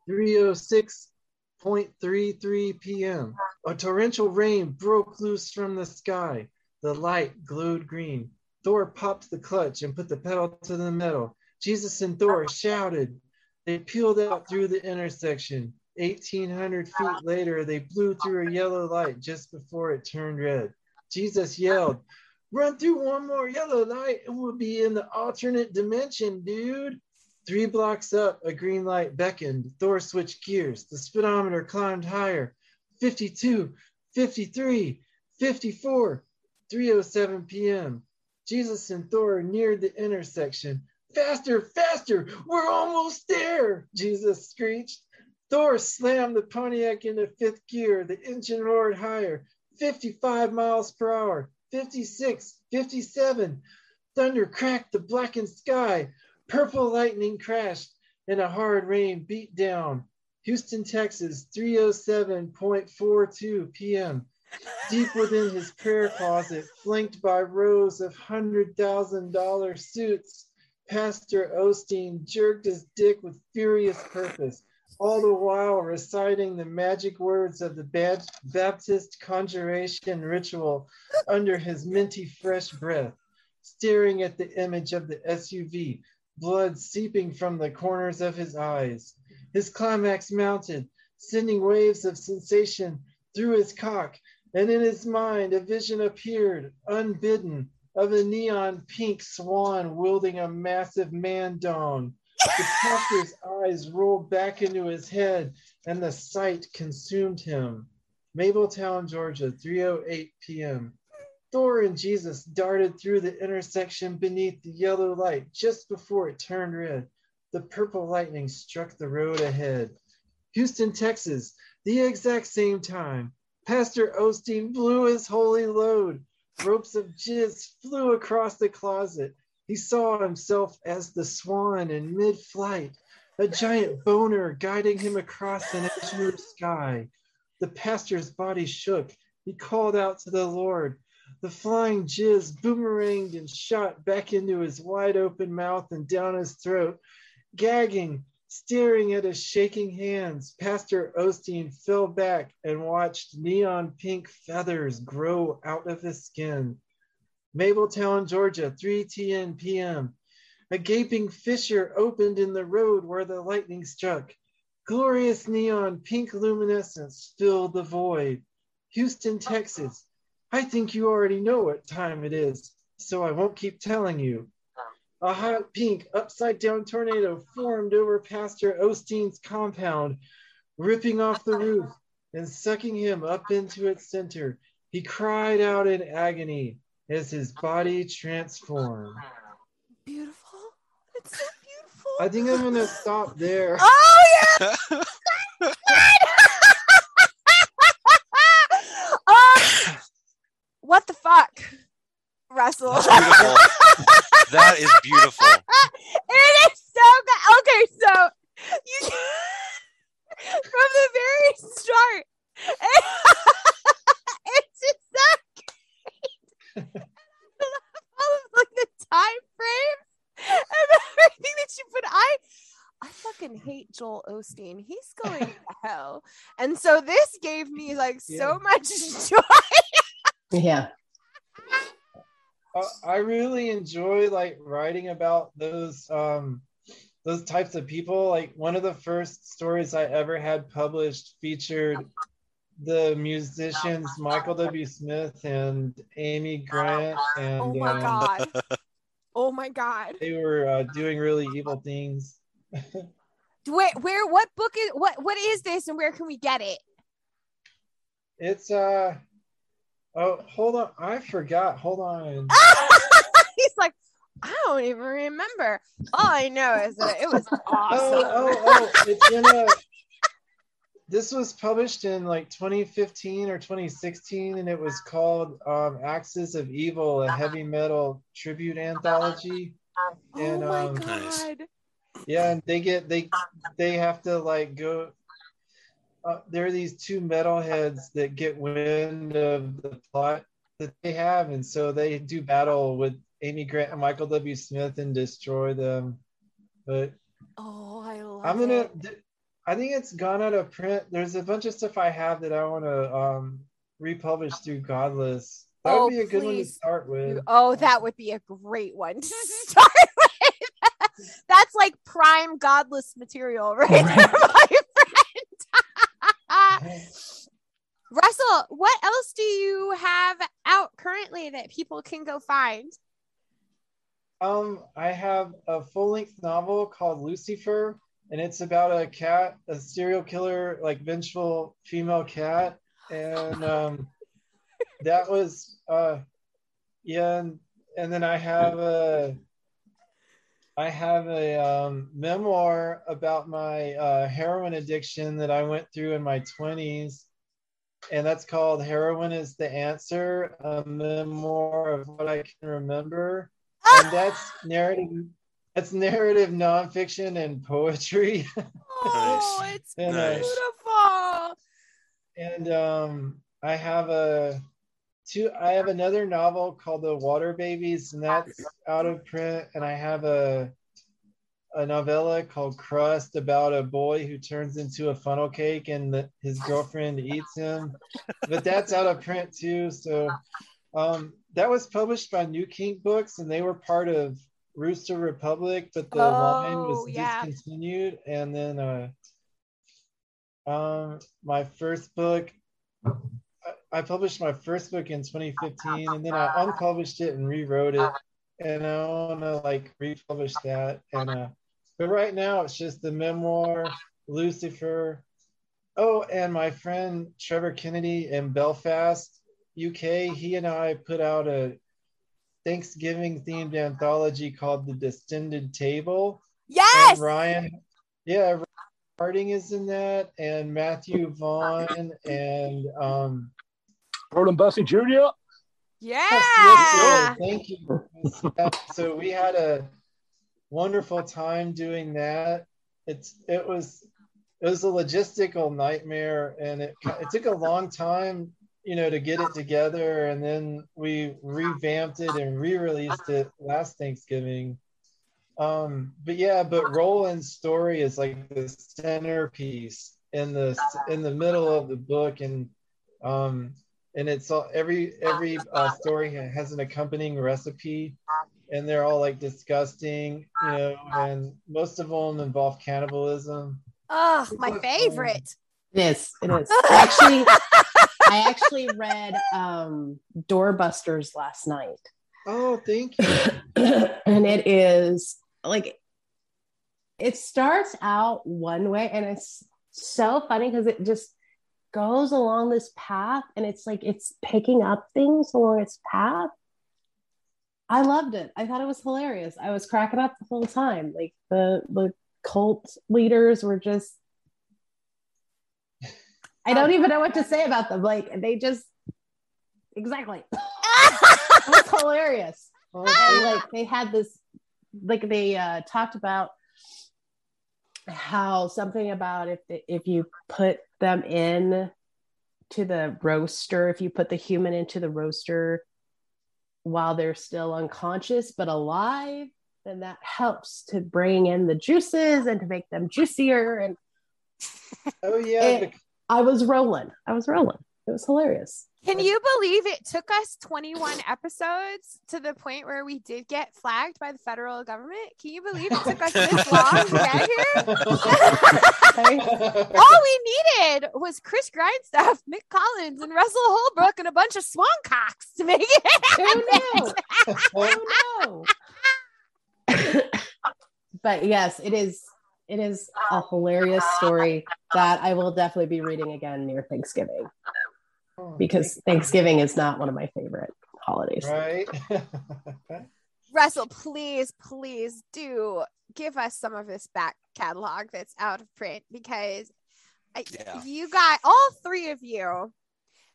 306.33 p.m. A torrential rain broke loose from the sky. The light glowed green. Thor popped the clutch and put the pedal to the metal. Jesus and Thor shouted. They peeled out through the intersection. 1,800 feet later, they blew through a yellow light just before it turned red. Jesus yelled, Run through one more yellow light and we'll be in the alternate dimension, dude. Three blocks up, a green light beckoned. Thor switched gears. The speedometer climbed higher. 52, 53, 54, 307 p.m. Jesus and Thor neared the intersection. Faster, faster, we're almost there, Jesus screeched. Thor slammed the Pontiac into fifth gear. The engine roared higher, 55 miles per hour, 56, 57. Thunder cracked the blackened sky. Purple lightning crashed and a hard rain beat down. Houston, Texas, 307.42 p.m. Deep within his prayer closet, flanked by rows of $100,000 suits, Pastor Osteen jerked his dick with furious purpose, all the while reciting the magic words of the Baptist conjuration ritual under his minty fresh breath, staring at the image of the SUV, blood seeping from the corners of his eyes. His climax mounted, sending waves of sensation through his cock, and in his mind a vision appeared, unbidden, of a neon pink swan wielding a massive man dong. The pastor's eyes rolled back into his head, and the sight consumed him. Mableton, Georgia, 3:08 p.m. Thor and Jesus darted through the intersection beneath the yellow light just before it turned red. The purple lightning struck the road ahead. Houston, Texas, the exact same time. Pastor Osteen blew his holy load. Ropes of jizz flew across the closet. He saw himself as the swan in mid flight, a giant boner guiding him across an azure sky. The pastor's body shook. He called out to the Lord. The flying jizz boomeranged and shot back into his wide open mouth and down his throat. Gagging, staring at his shaking hands, Pastor Osteen fell back and watched neon pink feathers grow out of his skin. Mableton, Georgia, 3:10 p.m. A gaping fissure opened in the road where the lightning struck. Glorious neon pink luminescence filled the void. Houston, Texas. I think you already know what time it is, so I won't keep telling you. A hot pink upside down tornado formed over Pastor Osteen's compound, ripping off the roof and sucking him up into its center. He cried out in agony as his body transformed. Beautiful. It's so beautiful. I think I'm gonna stop there. Oh yeah. um, what the fuck, Russell? That's beautiful. that is beautiful. it is so good. Okay, so you from the very start, it's just so great. I love all of like the time frames and everything that you put. I I fucking hate Joel Osteen. He's going to hell, and so this gave me like so much joy. Yeah. I really enjoy like writing about those um those types of people. Like one of the first stories I ever had published featured the musicians Michael W. Smith and Amy Grant, and Oh my um, god. Oh my god. they were uh, doing really evil things. Where where what book is what what is this and where can we get it? It's uh oh hold on, I forgot. Hold on. He's like, I don't even remember. All I know is that it was Oh, awesome. oh, oh, it's in a. This was published in like 2015 or 2016, and it was called um, "Axis of Evil," a heavy metal tribute anthology. And oh my um, god. yeah, and they get they they have to like go. Uh, there are these two metalheads that get wind of the plot that they have, and so they do battle with Amy Grant and Michael W. Smith and destroy them. But Oh, I love I'm gonna. it. th- I think it's gone out of print. There's a bunch of stuff I have that I want to um, republish through Godless. That Oh, would be a good one to start with. Oh, that would be a great one to start with. That's like prime godless material right there, my friend. Russell, what else do you have out currently that people can go find? Um, I have a full-length novel called Lucifer, and it's about a cat, a serial killer, like vengeful female cat, and um, that was uh, yeah, and, and then I have a. I have a um, memoir about my uh, heroin addiction that I went through in my 20s, and that's called Heroin is the Answer, a memoir of what I can remember. And that's narrative. That's narrative nonfiction and poetry. Oh, it's And, uh, beautiful. and um, I have a two. I have another novel called The Water Babies, and that's out of print. And I have a a novella called Crust about a boy who turns into a funnel cake and the, his girlfriend eats him. But that's out of print too. So um, that was published by New Kink Books, and they were part of Rooster Republic, but the line Oh, was yeah. discontinued. And then uh, um, my first book, I, published my first book in 2015, and then I unpublished it and rewrote it, and I want to like republish that. And uh, but right now it's just the memoir, Lucifer. Oh, and my friend Trevor Kennedy in Belfast, UK, he and I put out a Thanksgiving themed anthology called The Descended Table. Yes. And Ryan, yeah, Harding is in that, and Matthew Vaughn, and um, Roland Bussey Jr. Yeah. yes, yes, thank you. So we had a wonderful time doing that. It's it was it was a logistical nightmare, and it it took a long time, you know, to get it together, and then we revamped it and re-released it last Thanksgiving. Um, but yeah, but Roland's story is like the centerpiece in the in the middle of the book, and um, and it's all every every uh, story has an accompanying recipe, and they're all like disgusting, you know, and most of them involve cannibalism. Oh, my favorite. It is. It is. Actually, I actually read um, Doorbusters last night. Oh, thank you. and it is like it starts out one way and it's so funny because it just goes along this path and it's like it's picking up things along its path. I loved it. I thought it was hilarious. I was cracking up the whole time. Like the the cult leaders were just i don't even know what to say about them. Like they just exactly. It was hilarious. Like they had this like they uh talked about how something about if if you put them in to the roaster if you put the human into the roaster while they're still unconscious but alive then that helps to bring in the juices and to make them juicier and oh yeah, it- i was rolling. I was rolling It was hilarious. Can you believe it took us 21 episodes to the point where we did get flagged by the federal government? Can you believe it took us this long to get here? All we needed was Chris Grindstaff, Mick Collins, and Russell Holbrook, and a bunch of swan cocks to make it. Oh no. but yes, it is it is a hilarious story that I will definitely be reading again near Thanksgiving because Thanksgiving is not one of my favorite holidays. Right. Russell, please, please do give us some of this back catalog that's out of print because I, Yeah. you got all three of you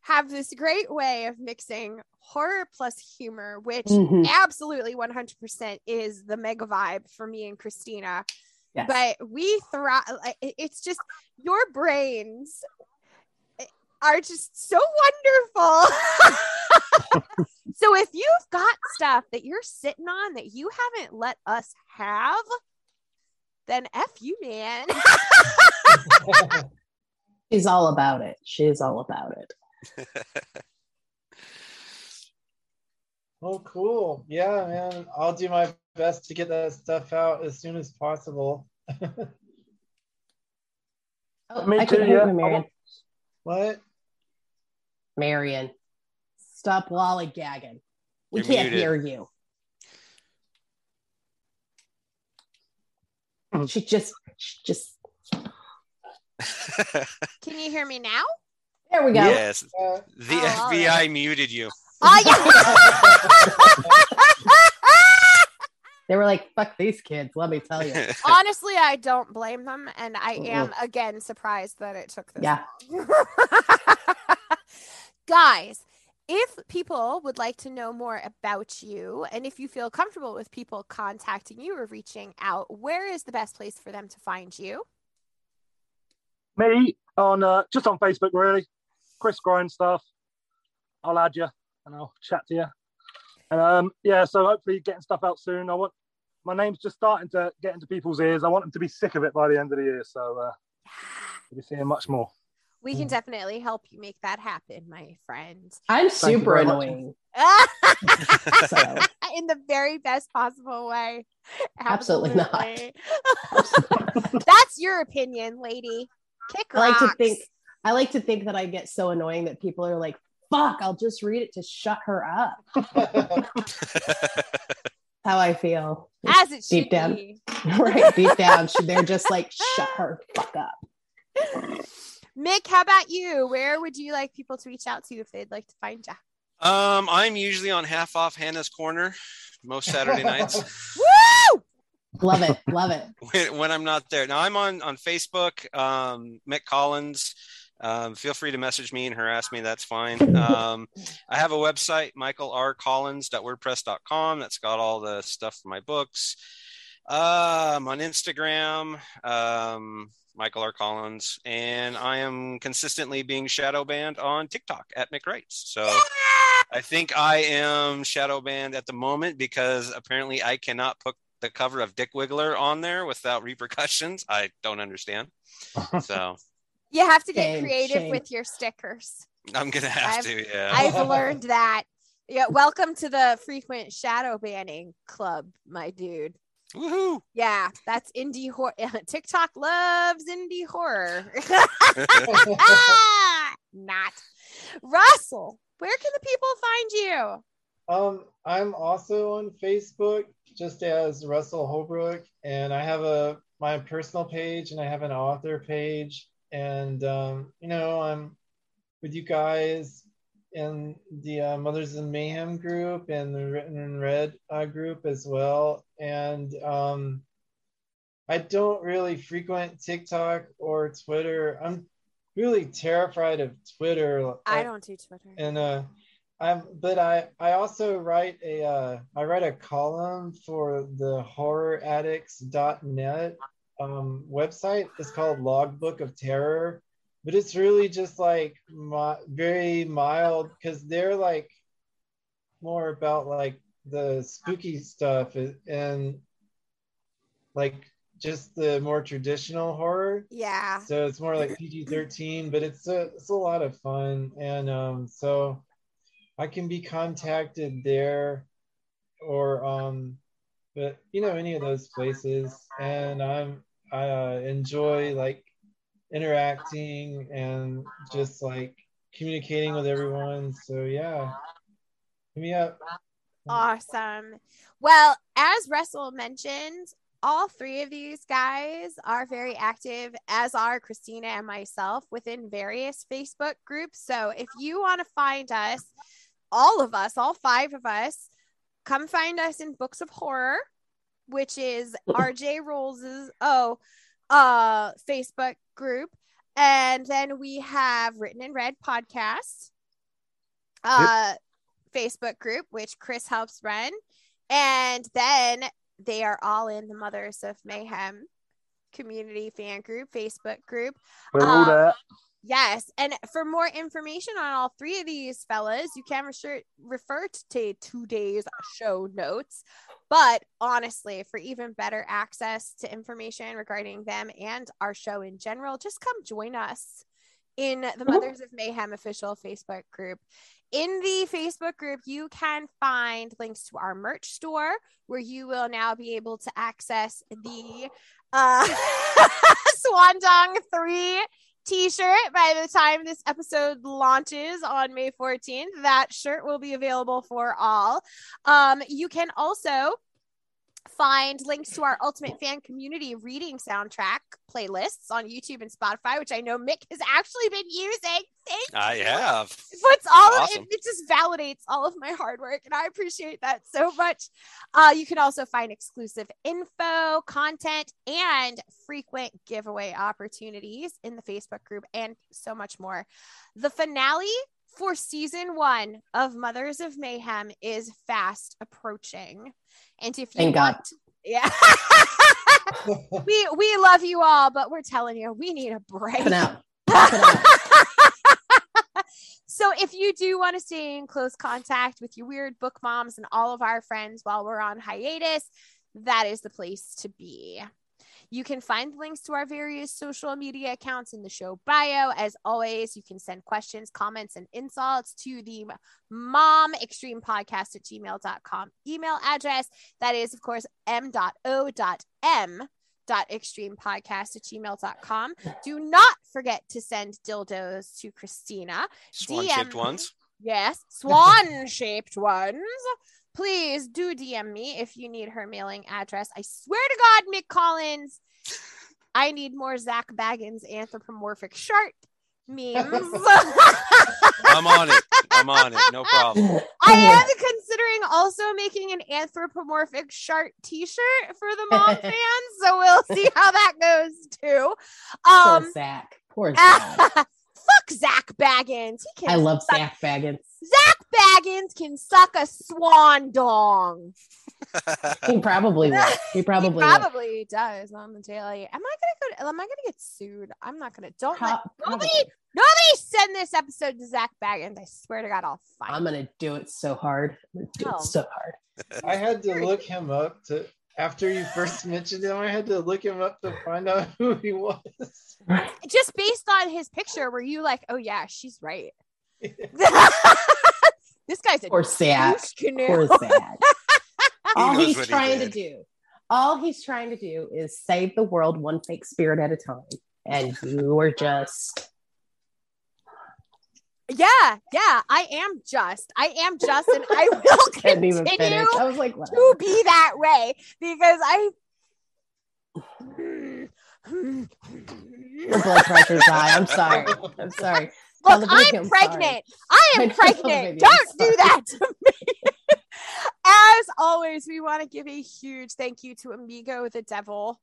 have this great way of mixing horror plus humor, which Mhm. absolutely 100% is the mega vibe for me and Christina. Yes. But we thrive. It's just your brains are just so wonderful. so if you've got stuff that you're sitting on that you haven't let us have, then F you, man. She's all about it. She's all about it. Oh, cool. Yeah, man. I'll do my best to get that stuff out as soon as possible. Oh, Me I too, yeah. What? Marian, stop lollygagging. We You're can't muted. hear you. She just, she just. Can you hear me now? There we go. yes. The Oh, FBI right. muted you. Oh yeah. They were like, "Fuck these kids." Let me tell you. Honestly, I don't blame them, and I Mm-mm. am again surprised that it took this Yeah. long. Guys, if people would like to know more about you, and if you feel comfortable with people contacting you or reaching out, where is the best place for them to find you? Me on uh, just on Facebook, really. Chris Grindstaff. I'll add you and I'll chat to you. And um, yeah, so hopefully getting stuff out soon. I want my name's just starting to get into people's ears. I want them to be sick of it by the end of the year. So uh, you'll be seeing much more. We can definitely help you make that happen, my friend. I'm super annoying. So In the very best possible way. Absolutely not. Absolutely. That's your opinion, lady. Kick I like to think I like to think that I get so annoying that people are like, "Fuck, I'll just read it to shut her up." How I feel. as it deep should down. be. right deep down, they're just like, "Shut her fuck up." Mick, how about you? Where would you like people to reach out to if they'd like to find you? Um, I'm usually on half off Hannah's corner most Saturday nights Woo! Love it, love it. when, when I'm not there. Now I'm on on Facebook. Um, Mick Collins. Um, feel free to message me and harass me. That's fine. Um, I have a website, michaelrcollins.wordpress.com. That's got all the stuff for my books. Um, on Instagram, um, Michael R. Collins, and I am consistently being shadow banned on TikTok at Mick Wrights. So I think I am shadow banned at the moment because apparently I cannot put the cover of Dick Wiggler on there without repercussions. I don't understand. So You have to get Shame, creative shame. with your stickers. I'm gonna have I've- to. Yeah. I've learned that. Yeah, welcome to the frequent shadow banning club, my dude. Woohoo! Yeah, that's indie horror. TikTok loves indie horror. Not Russell. Where can the people find you? Um, I'm also on Facebook just as Russell Holbrook, and I have a my personal page and I have an author page, and um, you know I'm with you guys in the uh, Mothers in Mayhem group and the Written in Red uh, group as well, and um, I don't really frequent TikTok or Twitter. I'm really terrified of Twitter. I don't do Twitter. and uh i'm but i i also write a uh i write a column for the horroraddicts.net um website it's called logbook of terror but it's really just like mi- very mild because they're like more about like the spooky stuff and like just the more traditional horror. Yeah. So it's more like PG thirteen, but it's a it's a lot of fun, and um, so I can be contacted there, or um, but you know any of those places, and I'm I uh, enjoy like interacting and just like communicating with everyone. So yeah, hit me up. Awesome. Well, as Russell mentioned, all three of these guys are very active, as are Christina and myself, within various Facebook groups. So if you want to find us, all of us, all five of us, come find us in Books of Horror, which is RJ Roles's oh uh Facebook group. And then we have Written in Red podcast, uh Facebook group, which Chris helps run. And then they are all in the Mothers of Mayhem community fan group, Facebook group. We're all Um, there. Yes. And for more information on all three of these fellas, you can refer, refer to today's show notes. But honestly, for even better access to information regarding them and our show in general, just come join us in the Mothers of Mayhem official Facebook group. In the Facebook group, you can find links to our merch store where you will now be able to access the uh, Swandong 3 t-shirt by the time this episode launches on May 14th. That shirt will be available for all. Um, you can also find links to our Ultimate Fan Community reading soundtrack playlists on YouTube and Spotify, which I know Mick has actually been using. Thank I you. have. It puts all Awesome. of it, it just validates all of my hard work, and I appreciate that so much. Uh, you can also find exclusive info, content, and frequent giveaway opportunities in the Facebook group, and so much more. The finale for season one of Mothers of Mayhem is fast approaching, and if you Thank want, God. yeah. we we love you all, but we're telling you we need a break. Popping out. Popping out. so if you do want to stay in close contact with your weird book moms and all of our friends while we're on hiatus, that is the place to be. You can find links to our various social media accounts in the show bio. As always, you can send questions, comments, and insults to the mom extreme podcast at gmail.com email address. That is, of course, m.o.m dot extreme podcast at gmail.com do not forget to send dildos to christina Swan shaped ones. yes swan shaped ones please do dm me if you need her mailing address i swear to god mick collins i need more zak bagans anthropomorphic shirt memes I'm on it. I'm on it. No problem. I am considering also making an anthropomorphic shark t-shirt for the mom fans, so we'll see how that goes too. Um Poor Zak. Poor Zak. Fuck Zak Bagans. He can I love suck- Zak Bagans. Zak Bagans can suck a swan dong. He probably will. He probably he will. probably does on the daily. Am I gonna go? Am I gonna get sued? I'm not gonna. Don't let nobody. Nobody send this episode to Zak Bagans. I swear to God, I'll find. I'm gonna do it so hard. I'm gonna do No. it so hard. I had to look him up to after you first mentioned him. I had to look him up to find out who he was. just based on his picture, were you like, oh yeah, she's right? this guy's a Poor Zak. douche canoe. Poor Zak. all knows he's what he trying to do, all he's trying to do is save the world one fake spirit at a time. And you are just Yeah, yeah, I am just. I am just, and I will continue. I was like, wow. to be that way because I. Your blood pressure's high. I'm sorry. I'm sorry. Look, I'm pregnant. I I am pregnant. Don't do that to me. As always, we want to give a huge thank you to Amigo the Devil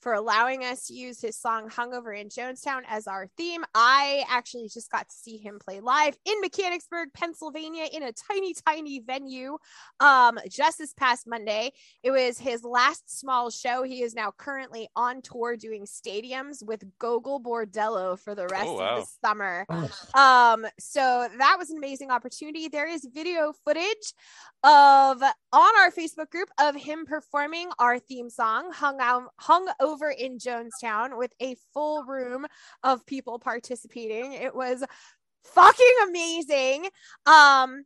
for allowing us to use his song Hungover in Jonestown as our theme. I actually just got to see him play live in Mechanicsburg, Pennsylvania, in a tiny, tiny venue um, just this past Monday. It was his last small show. He is now currently on tour doing stadiums with Gogol Bordello for the rest Oh, of the summer. Um, so that was an amazing opportunity. There is video footage of on our Facebook group of him performing our theme song, Hung Out Hung over in Jonestown with a full room of people participating. It was fucking amazing. Um,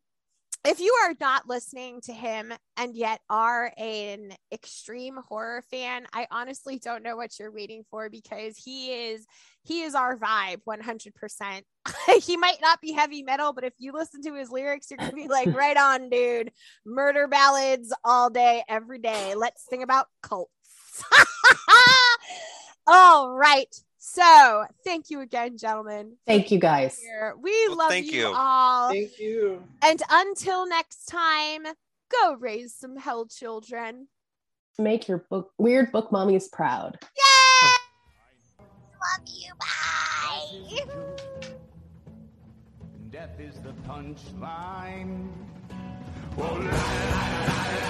if you are not listening to him and yet are an extreme horror fan, I honestly don't know what you're waiting for because he is he is our vibe 100%. he might not be heavy metal, but if you listen to his lyrics, you're going to be like, right on, dude. Murder ballads all day, every day. Let's sing about cults. all right. So, thank you again, gentlemen. Thank you guys. We Well, love thank you, you. all. Thank you. And until next time, go raise some hell children. Make your book weird book mummies proud. Yay! Love you. Bye. Death is the punchline. Oh, la, la, la, la, la,